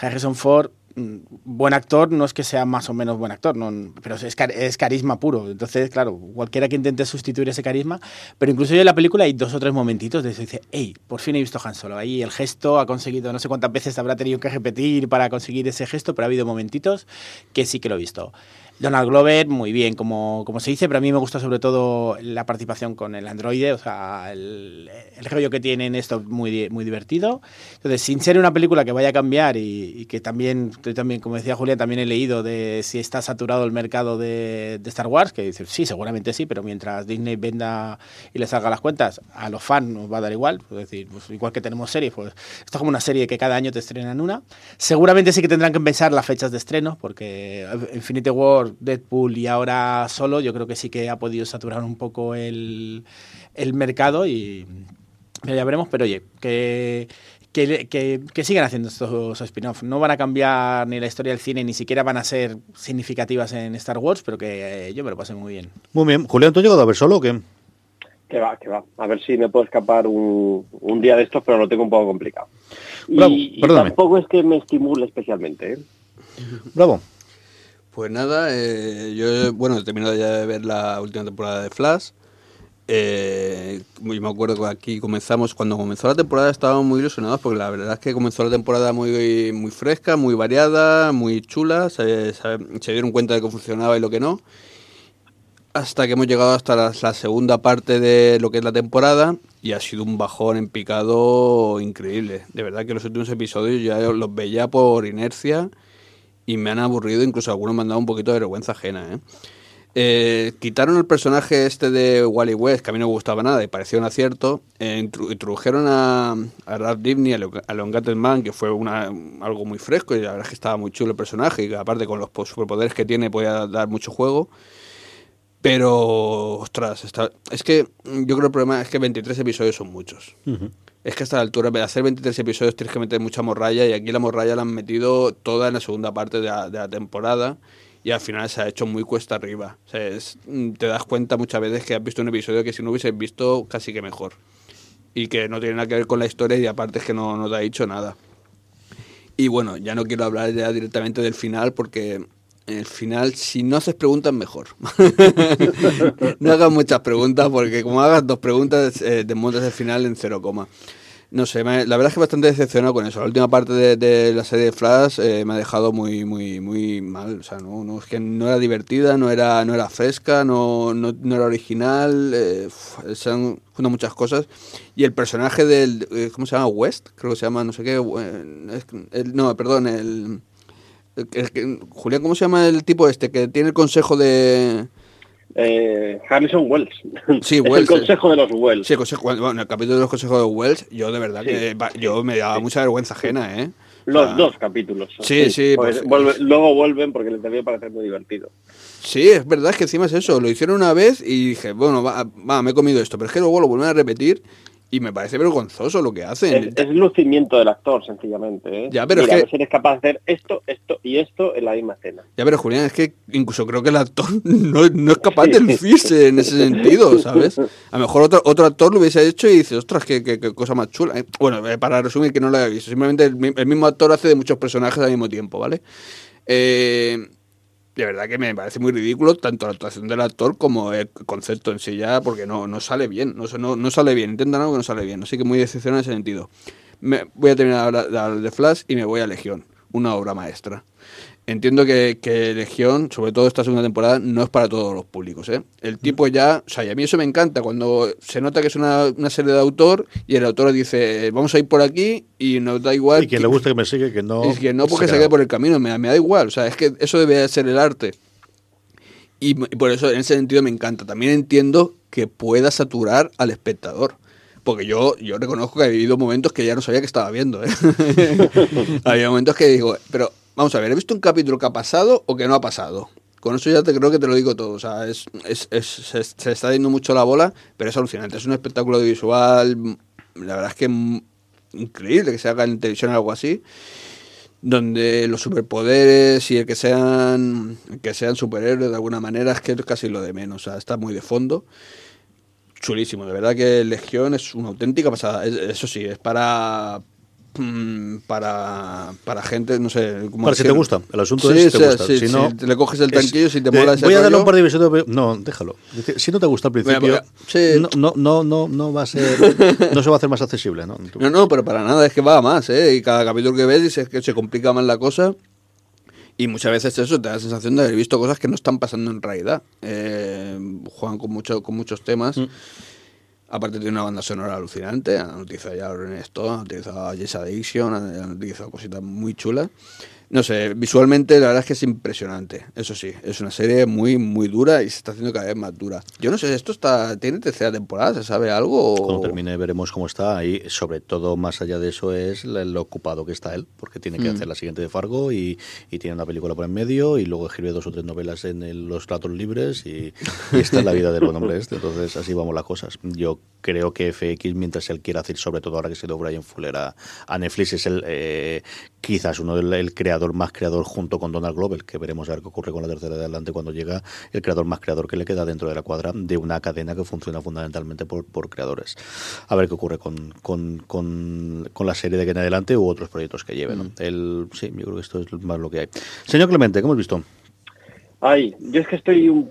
Harrison Ford, buen actor, no es que sea más o menos buen actor, no, pero es, es, carisma puro. Entonces, claro, cualquiera que intente sustituir ese carisma, pero incluso yo en la película hay dos o tres momentitos de dice, hey, por fin he visto Han Solo. Ahí el gesto ha conseguido, no sé cuántas veces habrá tenido que repetir para conseguir ese gesto, pero ha habido momentitos que sí que lo he visto. Donald Glover, muy bien, como, como se dice, pero a mí me gusta sobre todo la participación con el androide, o sea, el, el que tiene en esto muy, muy divertido. Entonces, sin ser una película que vaya a cambiar y, que también, también, como decía Julia, también he leído de si está saturado el mercado de, de, Star Wars, que dice, sí, seguramente sí, pero mientras Disney venda y le salga las cuentas, a los fans nos va a dar igual, es decir, pues igual que tenemos series, pues esto es como una serie que cada año te estrenan una. Seguramente sí que tendrán que pensar las fechas de estreno, porque Infinity War Deadpool y ahora solo, yo creo que sí que ha podido saturar un poco el, mercado y ya veremos, pero oye, que, que, sigan haciendo estos spin-offs. No van a cambiar ni la historia del cine, ni siquiera van a ser significativas en Star Wars, pero que eh, yo me lo pasé muy bien. Muy bien. Julián, ¿tú has llegado a ver solo o qué? Que va, que va. A ver si me puedo escapar un, día de estos, pero lo tengo un poco complicado. y, tampoco es que me estimule especialmente. ¿eh? Bravo. Pues nada, eh, yo bueno, he terminado ya de ver la última temporada de Flash. Eh, me acuerdo que aquí comenzamos, cuando comenzó la temporada estábamos muy ilusionados porque la verdad es que comenzó la temporada muy, muy fresca, muy variada, muy chula, se, dieron cuenta de cómo funcionaba y lo que no. Hasta que hemos llegado hasta la, la, segunda parte de lo que es la temporada y ha sido un bajón en picado increíble. De verdad que los últimos episodios ya los veía por inercia y me han aburrido, incluso algunos me han dado un poquito de vergüenza ajena. ¿eh? Eh, quitaron el personaje este de Wally West, que a mí no me gustaba nada y parecía un acierto. Eh, introdujeron a, a Ralph Dibny, a Leon Man, que fue una, algo muy fresco y la verdad es que estaba muy chulo el personaje y aparte con los superpoderes que tiene podía dar mucho juego. Pero, ostras, está, es que yo creo que el problema es que 23 episodios son muchos es que hasta la altura, de hacer 23 episodios, tienes que meter mucha morralla y aquí la morralla la han metido toda en la segunda parte de la, temporada y al final se ha hecho muy cuesta arriba. O sea, mm, te das cuenta muchas veces que has visto un episodio que si no hubieses visto casi que mejor y que no tiene nada que ver con la historia y aparte es que no, no te ha dicho nada. Y bueno, ya no quiero hablar ya directamente del final porque el final, si no haces preguntas, mejor. no hagas muchas preguntas porque como hagas dos preguntas, eh, desmontas el final en cero coma. No sé, la verdad es que bastante decepcionado con eso. La última parte de, la serie de Flash eh, me ha dejado muy, muy, muy mal. O sea, no, no, es que no era divertida, no era, no era fresca, no, no, no era original. Eh, se han juntado muchas cosas. Y el personaje del. Eh, ¿Cómo se llama? West, creo que se llama, no sé qué. no, perdón, el Julián, ¿cómo se llama el tipo este que tiene el consejo de... Eh, Harrison Wells. Sí, Wells. el consejo de los Wells. Sí, el, consejo, bueno, el capítulo de los consejos de Wells, yo de verdad que yo me daba mucha vergüenza ajena, ¿eh? Los dos capítulos. Sí, sí. Pues, luego vuelven porque les debía parecer muy divertido. Sí, es verdad, es que encima es eso. Lo hicieron una vez y dije, bueno, va, va, me he comido esto. Pero es que luego lo vuelven a repetir y me parece vergonzoso lo que hacen. Es, lucimiento del actor, sencillamente. ¿eh? Ya, pero Mira, es que... eres capaz de hacer esto, esto y esto en la misma escena. Ya, pero Julián, es que incluso creo que el actor no, es capaz de lucirse en ese sentido, ¿sabes? A lo mejor otro, otro actor lo hubiese hecho y dice, ostras, qué, qué, cosa más chula. Eh, bueno, eh, para resumir, que no lo haya visto. Simplemente el, el mismo actor hace de muchos personajes al mismo tiempo, ¿vale? Eh de verdad que me parece muy ridículo tanto la actuación del actor como el concepto en sí ya, porque no, no sale bien, no, no, no sale bien, intentan algo que no sale bien, así que muy decepcionado en ese sentido. Me, voy a terminar de hablar de Flash y me voy a Legión, una obra maestra. Entiendo que, que, Legión, sobre todo esta segunda temporada, no es para todos los públicos. ¿eh? El tipo ya, o sea, y a mí eso me encanta, cuando se nota que es una, una serie de autor y el autor dice, vamos a ir por aquí y nos da igual. Y que, le guste que me sigue, que no. Y que no porque se, quede por el camino, me, me, da igual. O sea, es que eso debe ser el arte. Y, por eso, en ese sentido, me encanta. También entiendo que pueda saturar al espectador porque yo, yo reconozco que he vivido momentos que ya no sabía que estaba viendo. ¿eh? Había momentos que digo, pero Vamos a ver, ¿he visto un capítulo que ha pasado o que no ha pasado? Con eso ya te creo que te lo digo todo. O sea, es, es, se, está dando mucho la bola, pero es alucinante. Es un espectáculo visual, la verdad es que increíble que se haga en televisión algo así, donde los superpoderes y el que sean, que sean superhéroes de alguna manera es que es casi lo de menos. O sea, está muy de fondo chulísimo. De verdad que Legión es una auténtica pasada. Eso sí, es para mm, para, para gente, no sé. ¿cómo para si te gusta, el asunto es si te gusta. si, no, le coges el tanquillo, si te mola ese Voy a darle un par de episodios. No, déjalo. Si no te gusta al principio, no, no, no, no, va a ser. no se va a hacer más accesible, ¿no? No, no, pero para nada, es que va más, ¿eh? Y cada capítulo que ves que se complica más la cosa. Y muchas veces eso te da la sensación de haber visto cosas que no están pasando en realidad. Eh, juegan con, mucho, con muchos temas. Mm. Aparte tiene una banda sonora alucinante. Han utilizado ya a René Stone, han utilizado Jess Addiction, han utilizado cositas muy chulas. No sé, visualmente la verdad es que es impresionante. Eso sí, es una serie muy, muy dura y se está haciendo cada vez más dura. Yo no sé, ¿esto está tiene tercera temporada? ¿Se sabe algo? Cuando termine veremos cómo está. Y sobre todo, más allá de eso, es lo ocupado que está él, porque tiene que mm. hacer la siguiente de Fargo y, tiene una película por en medio y luego escribe dos o tres novelas en los ratos libres y, esta es la vida del buen hombre este. Entonces, así vamos las cosas. Yo creo que FX, mientras él quiera hacer, sobre todo ahora que se dio Brian Fuller a, Netflix, es el eh, quizás uno del creador más creador junto con Donald Glover, que veremos a ver qué ocurre con la tercera de adelante cuando llega el creador más creador que le queda dentro de la cuadra de una cadena que funciona fundamentalmente por, por creadores. A ver qué ocurre con, con, con, la serie de que en adelante u otros proyectos que lleven. Mm. El, sí, yo creo que esto es más lo que hay. Señor Clemente, ¿cómo has visto? Ay, yo es que estoy un,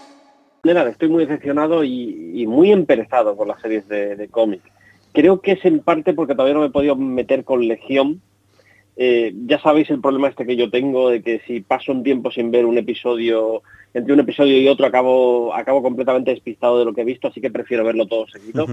estoy muy decepcionado y, muy emperezado con las series de, de cómic. Creo que es en parte porque todavía no me he podido meter con Legión. Eh, ya sabéis el problema este que yo tengo de que si paso un tiempo sin ver un episodio, entre un episodio y otro acabo, acabo completamente despistado de lo que he visto, así que prefiero verlo todo seguido.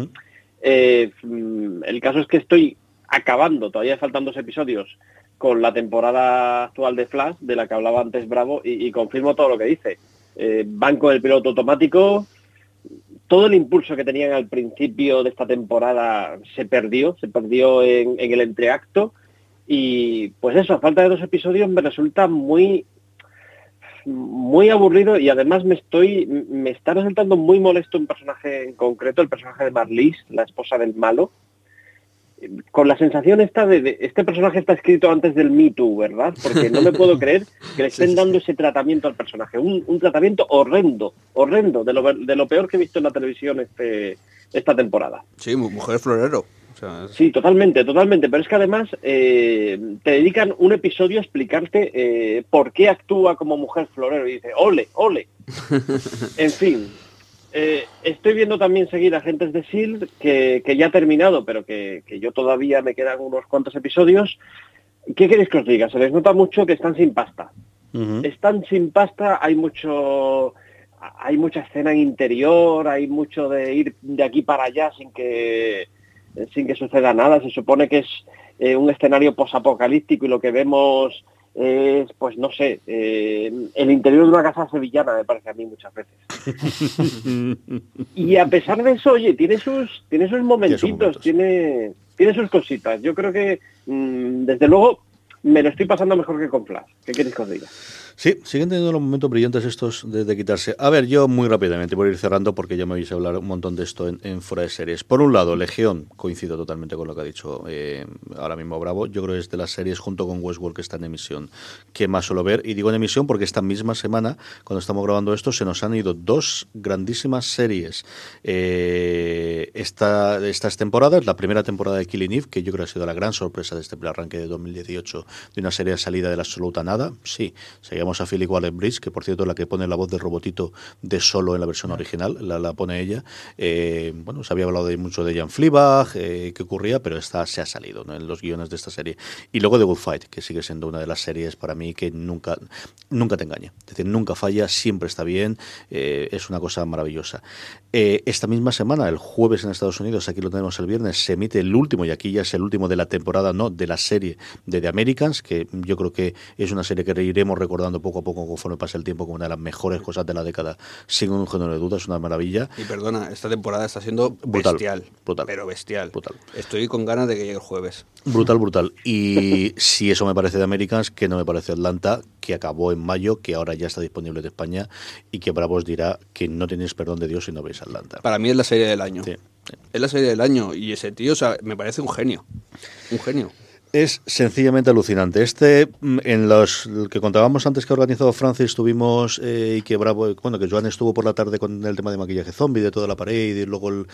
Eh, mm, el caso es que estoy acabando, todavía faltan dos episodios, con la temporada actual de Flash, de la que hablaba antes Bravo, y confirmo todo lo que dice eh, banco del piloto automático. Todo el impulso que tenían al principio de esta temporada se perdió, se perdió en, el entreacto. Y pues eso, a falta de dos episodios me resulta muy muy aburrido y además me estoy me está resultando muy molesto un personaje en concreto, el personaje de Marlies, la esposa del malo, con la sensación esta de, este personaje está escrito antes del Me Too, ¿verdad? Porque no me puedo creer que le estén dando ese tratamiento al personaje, un, tratamiento horrendo, horrendo, de lo, de lo, peor que he visto en la televisión este, esta temporada. Sí, mujer florero. Sí, totalmente, totalmente. Pero es que además eh, te dedican un episodio a explicarte eh, por qué actúa como mujer florero y dice, ole, ole. en fin, eh, estoy viendo también seguir Agentes de S.H.I.E.L.D., que, ya ha terminado, pero que, yo todavía me quedan unos cuantos episodios. ¿Qué queréis que os diga? Se les nota mucho que están sin pasta. Están sin pasta, hay mucho hay mucha escena en interior, hay mucho de ir de aquí para allá sin que sin que suceda nada. Se supone que es eh, un escenario posapocalíptico y lo que vemos es, pues no sé, eh, el interior de una casa sevillana, me parece a mí muchas veces. y a pesar de eso, oye, tiene sus, tiene sus momentitos, tiene, tiene sus cositas. Yo creo que, mm, desde luego, me lo estoy pasando mejor que con Flash. ¿Qué queréis que os diga? Sí, siguen teniendo los momentos brillantes estos de, quitarse. A ver, yo muy rápidamente voy a ir cerrando porque ya me vais a hablar un montón de esto en, fuera de series. Por un lado, Legión, coincido totalmente con lo que ha dicho eh, ahora mismo Bravo. Yo creo que es de las series junto con Westworld que está en emisión que más suelo ver. Y digo en emisión porque esta misma semana, cuando estamos grabando esto, se nos han ido dos grandísimas series eh, esta, estas temporadas. La primera temporada de Killing Eve, que yo creo que ha sido la gran sorpresa de este arranque de 2018 de una serie de salida de la absoluta nada. Sí, seguimos a Philip Waller-Bridge, que por cierto es la que pone la voz del robotito de solo en la versión original, la, la pone ella. Eh, bueno, se había hablado de mucho de Jan Fleabag, eh, que ocurría, pero esta se ha salido ¿no? en los guiones de esta serie. Y luego The Good Fight, que sigue siendo una de las series para mí que nunca, nunca te engaña. Es decir, nunca falla, siempre está bien, eh, es una cosa maravillosa. Eh, esta misma semana, el jueves en Estados Unidos, aquí lo tenemos el viernes, se emite el último, y aquí ya es el último de la temporada, no, de la serie de The Americans, que yo creo que es una serie que iremos recordando poco a poco conforme pase el tiempo como una de las mejores cosas de la década, sin un género de duda, es una maravilla. Y perdona, esta temporada está siendo Brutal, bestial. brutal. Pero bestial. Brutal. Estoy con ganas de que llegue el jueves. Brutal, brutal. Y si eso me parece de Americans, que no me parece Atlanta, que acabó en mayo, que ahora ya está disponible de España y que Bravos dirá que no tenéis perdón de Dios si no veis Atlanta. Para mí es la serie del año. Sí. Es la serie del año. Y ese tío, o sea, me parece un genio. Un genio. Es sencillamente alucinante. Este, mm, en los que contábamos antes que ha organizado Francis, tuvimos eh, y que Bravo, bueno, que Joan estuvo por la tarde con el tema de maquillaje zombie, de toda la pared, y luego el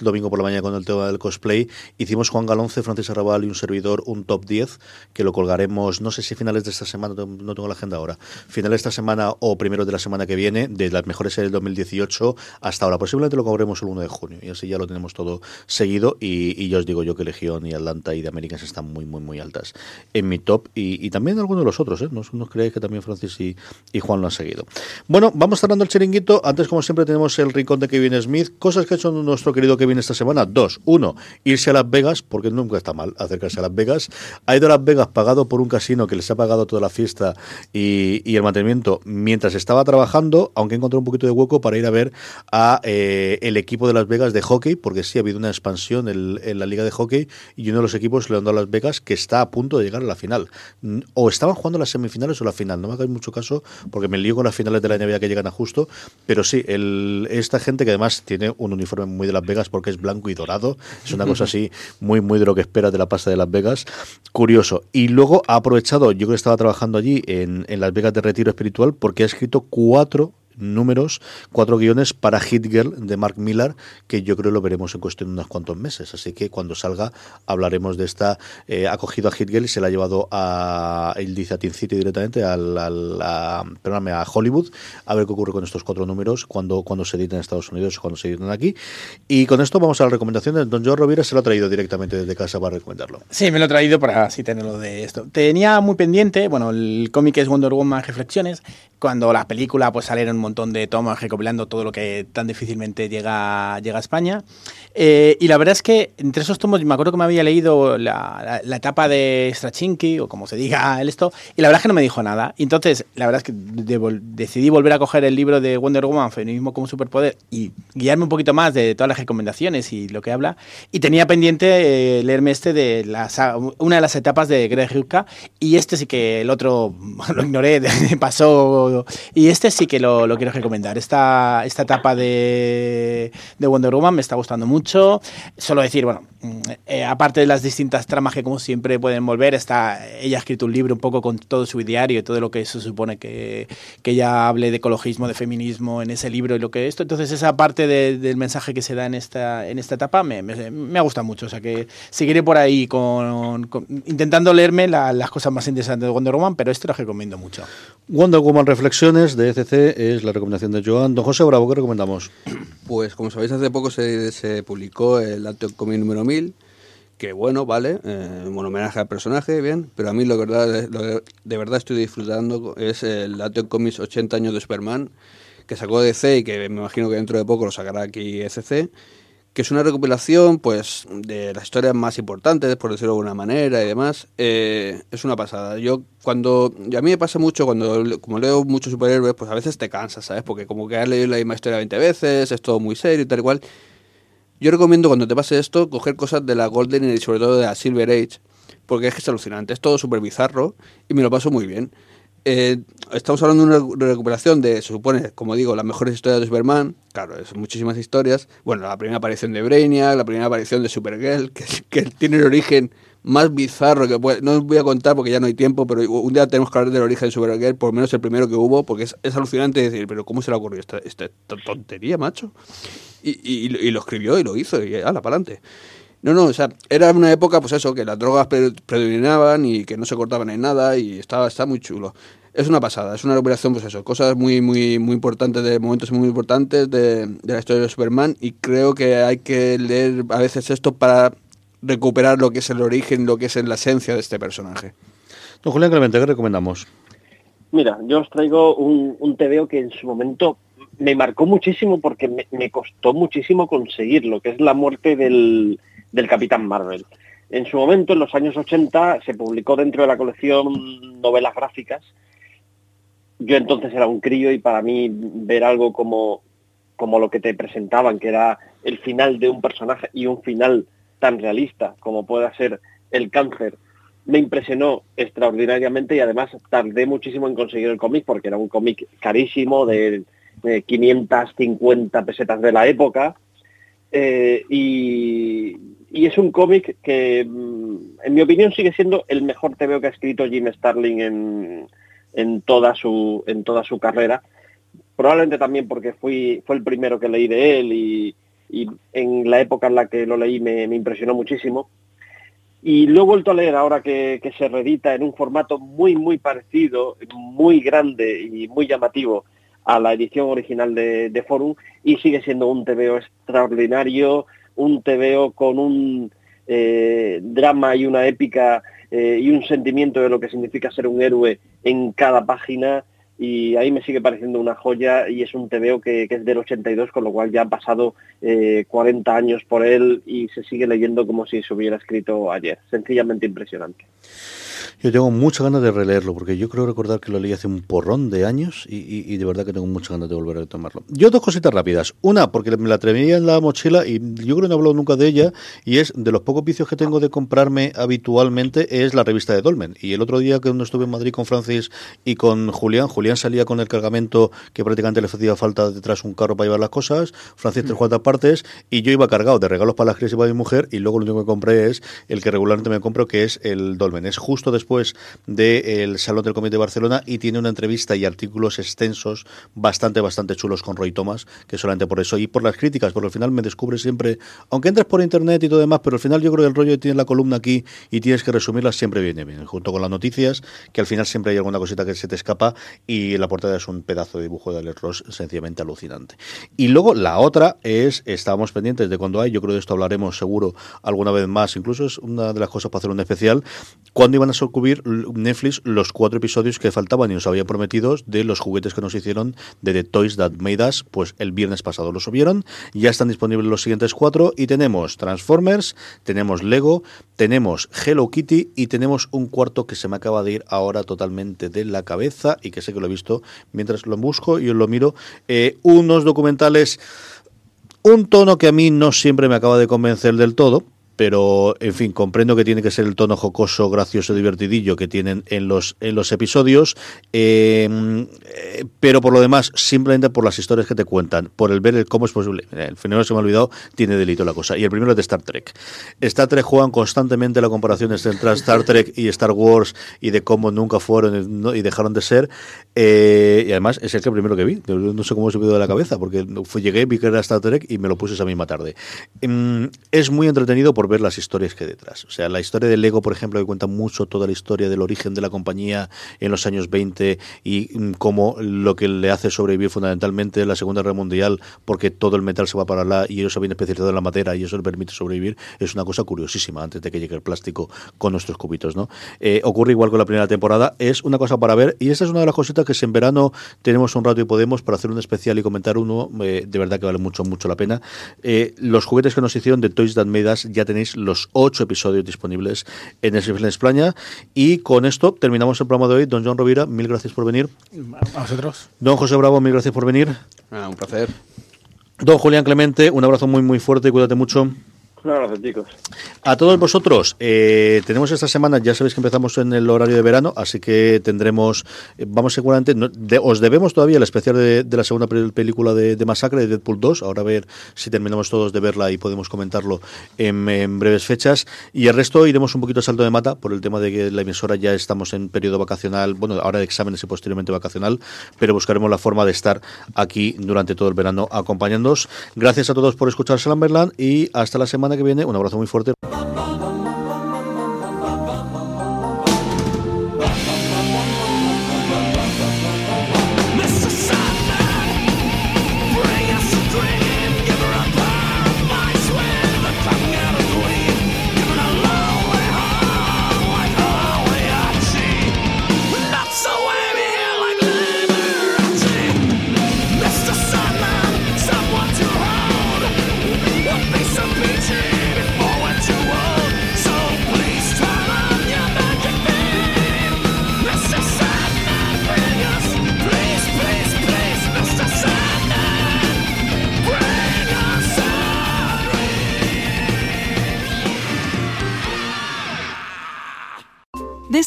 domingo por la mañana con el tema del cosplay. Hicimos Juan Galonce, Francis Arrabal y un servidor un top 10 que lo colgaremos, no sé si finales de esta semana, no tengo la agenda ahora, finales de esta semana o primeros de la semana que viene, de las mejores series del 2018 hasta ahora. Posiblemente lo cobremos el 1 de junio y así ya lo tenemos todo seguido. Y, y ya os digo yo que Legión y Atlanta y de Américas están muy, muy, muy altas en mi top y, también algunos de los otros. ¿eh? No, os- creáis que también Francis y, Juan lo han seguido. Bueno, vamos cerrando el chiringuito. Antes, como siempre, tenemos el rincón de Kevin Smith. Cosas que ha hecho nuestro querido Kevin esta semana. Dos. Uno, irse a Las Vegas, porque nunca está mal acercarse a Las Vegas. Ha ido a Las Vegas pagado por un casino que les ha pagado toda la fiesta y, el mantenimiento mientras estaba trabajando, aunque encontró un poquito de hueco para ir a ver a eh, el equipo de Las Vegas de hockey, porque sí ha habido una expansión en, en la liga de hockey y uno de los equipos le han dado a Las Vegas que está a punto de llegar a la final. O estaban jugando las semifinales o la final, no me hagáis mucho caso porque me lío con las finales de la NBA que llegan a justo, pero sí, el, esta gente que además tiene un uniforme muy de Las Vegas porque es blanco y dorado, es una cosa así muy, muy de lo que esperas de la pasta de Las Vegas, curioso. Y luego ha aprovechado, yo que estaba trabajando allí en, en Las Vegas de Retiro Espiritual porque ha escrito cuatro números, cuatro guiones para Hit Girl de Mark Millar, que yo creo lo veremos en cuestión de unos cuantos meses. Así que cuando salga hablaremos de esta. Eh, ha cogido a Hit Girl y se la ha llevado a. Él dice a Teen City directamente, al, al- a, perdóname, a Hollywood, a ver qué ocurre con estos cuatro números cuando, cuando se editen en Estados Unidos o cuando se editen aquí. Y con esto vamos a las recomendaciones. Don Joe Rovira se lo ha traído directamente desde casa para recomendarlo. Sí, me lo he traído para así tenerlo de esto. Tenía muy pendiente, bueno, el cómic es Wonder Woman Reflexiones, cuando la película pues salieron un montón de tomas recopilando todo lo que tan difícilmente llega, llega a España. Eh, y la verdad es que entre esos tomos me acuerdo que me había leído la, la- la etapa de Strachinki, o como se diga el esto, y la verdad es que no me dijo nada. Entonces, la verdad es que de- decidí volver a coger el libro de Wonder Woman, Feminismo como Superpoder, y guiarme un poquito más de todas las recomendaciones y lo que habla. Y tenía pendiente eh, leerme este de la saga- una de las etapas de Greg Rucka, y este sí que el otro lo ignoré, pasó. Y este sí que lo, lo quiero recomendar. Esta, esta etapa de, de Wonder Woman me está gustando mucho. Solo decir, bueno, mm, eh, aparte de las distintas tramas que como siempre pueden volver, está, ella ha escrito un libro un poco con todo su diario y todo lo que se supone que, que ella hable de ecologismo, de feminismo en ese libro y lo que esto. Entonces esa parte de- del mensaje que se da en esta, en esta etapa me, me, me ha gustado mucho. O sea que seguiré por ahí con, con- intentando leerme la- las cosas más interesantes de Wonder Woman, pero esto lo recomiendo mucho. Wonder Woman Reflexiones de ECC es la recomendación de Joan. Don José Bravo, ¿qué recomendamos? Pues como sabéis, hace poco se, se publicó el Action Comic número 1000, que bueno, vale, eh, un homenaje al personaje, bien, pero a mí lo, verdad, lo que de verdad estoy disfrutando es el Action Comics 80 años de Superman, que sacó DC y que me imagino que dentro de poco lo sacará aquí ECC, es una recopilación pues de las historias más importantes, por decirlo de alguna manera y demás. Eh, es una pasada. Yo cuando a mí me pasa mucho cuando como leo muchos superhéroes, pues a veces te cansas, ¿sabes? Porque como que has leído la misma historia 20 veces, es todo muy serio y tal y cual. Yo recomiendo cuando te pase esto coger cosas de la Golden y sobre todo de la Silver Age, porque es que es alucinante, es todo súper bizarro y me lo paso muy bien. Eh, estamos hablando de una recuperación de, se supone, como digo, las mejores historias de Superman. Claro, es muchísimas historias. Bueno, la primera aparición de Brainiac, la primera aparición de Supergirl, que, tiene el origen más bizarro que puede. No os voy a contar porque ya no hay tiempo, pero un día tenemos que hablar del origen de Supergirl, por lo menos el primero que hubo, porque es, es alucinante decir, pero ¿cómo se le ocurrió esta, esta tontería, macho? Y, y- y lo escribió y lo hizo, y ala, para adelante. No, no, o sea, era una época, pues eso, que las drogas predominaban y que no se cortaban en nada y estaba, está muy chulo. Es una pasada, es una recuperación, pues eso, cosas muy, muy, muy importantes, de momentos muy importantes de, de la historia de Superman y creo que hay que leer a veces esto para recuperar lo que es el origen, lo que es la esencia de este personaje. Don Julián Clemente, ¿qué recomendamos? Mira, yo os traigo un, un TVO que en su momento me marcó muchísimo porque me, costó muchísimo conseguirlo, que es la muerte del, del Capitán Marvel. En su momento, en los años 80, se publicó dentro de la colección novelas gráficas. Yo entonces era un crío y para mí ver algo como, como lo que te presentaban, que era el final de un personaje y un final tan realista como pueda ser el cáncer, me impresionó extraordinariamente y además tardé muchísimo en conseguir el cómic porque era un cómic carísimo de, 550 pesetas de la época eh, y, es un cómic que mm, en mi opinión sigue siendo el mejor TVO que ha escrito Jim Starling en, en, toda, su, en toda su carrera probablemente también porque fui, fue el primero que leí de él y, y en la época en la que lo leí me, impresionó muchísimo. Y lo he vuelto a leer ahora que, se reedita en un formato muy, muy parecido, muy grande y muy llamativo a la edición original de, Forum y sigue siendo un TVO extraordinario, un TVO con un eh, drama y una épica eh, y un sentimiento de lo que significa ser un héroe en cada página y ahí me sigue pareciendo una joya y es un TVO que, que es del 82, con lo cual ya han pasado 40 eh, años por él y se sigue leyendo como si se hubiera escrito ayer. Sencillamente impresionante. Yo tengo muchas ganas de releerlo, porque yo creo recordar que lo leí hace un porrón de años y, de verdad que tengo muchas ganas de volver a tomarlo. Yo dos cositas rápidas. Una, porque me la atreví en la mochila y yo creo que no he hablado nunca de ella, y es de los pocos vicios que tengo de comprarme habitualmente es la revista de Dolmen. Y el otro día que uno estuve en Madrid con Francis y con Julián, Julián salía con el cargamento que prácticamente le hacía falta detrás un carro para llevar las cosas, Francis tres cuartas partes, y yo iba cargado de regalos para las crisis y para mi mujer, y luego lo único que compré es el que regularmente me compro, que es el Dolmen. Es justo después después del Salón del Comité de Barcelona y tiene una entrevista y artículos extensos bastante, bastante chulos con Roy Thomas, que solamente por eso y por las críticas, porque al final me descubre siempre, aunque entres por internet y todo demás, pero al final yo creo que el rollo que tiene la columna aquí y tienes que resumirla siempre viene bien, junto con las noticias, que al final siempre hay alguna cosita que se te escapa y la portada es un pedazo de dibujo de Alex Ross sencillamente alucinante. Y luego la otra es, estábamos pendientes de cuando hay, yo creo de esto hablaremos seguro alguna vez más, incluso es una de las cosas para hacer un especial, cuando iban a Netflix los cuatro episodios que faltaban y nos había prometido de los juguetes que nos hicieron de The Toys That Made Us, pues el viernes pasado los subieron, ya están disponibles los siguientes cuatro y tenemos Transformers, tenemos Lego, tenemos Hello Kitty y tenemos un cuarto que se me acaba de ir ahora totalmente de la cabeza y que sé que lo he visto mientras lo busco y os lo miro, eh, unos documentales un tono que a mí no siempre me acaba de convencer del todo, pero en fin, comprendo que tiene que ser el tono jocoso, gracioso, divertidillo que tienen en los, en los episodios, em, eh, pero por lo demás, simplemente por las historias que te cuentan, por el ver el cómo es posible. El fenómeno se me ha olvidado, tiene delito la cosa. Y el primero es de Star Trek. Star Trek juegan constantemente la comparación entre Star Trek y Star Wars y de cómo nunca fueron y dejaron de ser. Eh, y además es el que primero que vi. No sé cómo se me de la cabeza, porque llegué, vi que era Star Trek y me lo puse esa misma tarde. Em, es muy entretenido por ver las historias que hay detrás. O sea, la historia del Lego, por ejemplo, que cuenta mucho toda la historia del origen de la compañía en los años 20 y mm, cómo lo que le hace sobrevivir fundamentalmente la Segunda Guerra Mundial, porque todo el metal se va para allá y ellos se habían especializado en la madera y eso le permite sobrevivir, es una cosa curiosísima antes de que llegue el plástico con nuestros cubitos, ¿no? Eh, ocurre igual con la primera temporada, es una cosa para ver y esa es una de las cositas que si en verano tenemos un rato y podemos para hacer un especial y comentar uno, eh, de verdad que vale mucho, mucho la pena. Eh, los juguetes que nos hicieron de Toys That Made Us ya tenéis los ocho episodios disponibles en el España. Y con esto terminamos el programa de hoy. Don John Rovira, mil gracias por venir. A vosotros. Don José Bravo, mil gracias por venir. Ah, un placer. Don Julián Clemente, un abrazo muy, muy fuerte y cuídate mucho. Chicos. A todos vosotros, eh, tenemos esta semana, ya sabéis que empezamos en el horario de verano, así que tendremos, eh, vamos seguramente, os debemos todavía el especial de, la segunda película de, Masacre, de Deadpool 2, ahora a ver si terminamos todos de verla y podemos comentarlo en, breves fechas, y el resto iremos un poquito a salto de mata por el tema de que la emisora ya estamos en periodo vacacional, bueno, ahora de exámenes y posteriormente vacacional, pero buscaremos la forma de estar aquí durante todo el verano acompañándoos. Gracias a todos por escuchar Salamberland y hasta la semana que viene. Un abrazo muy fuerte.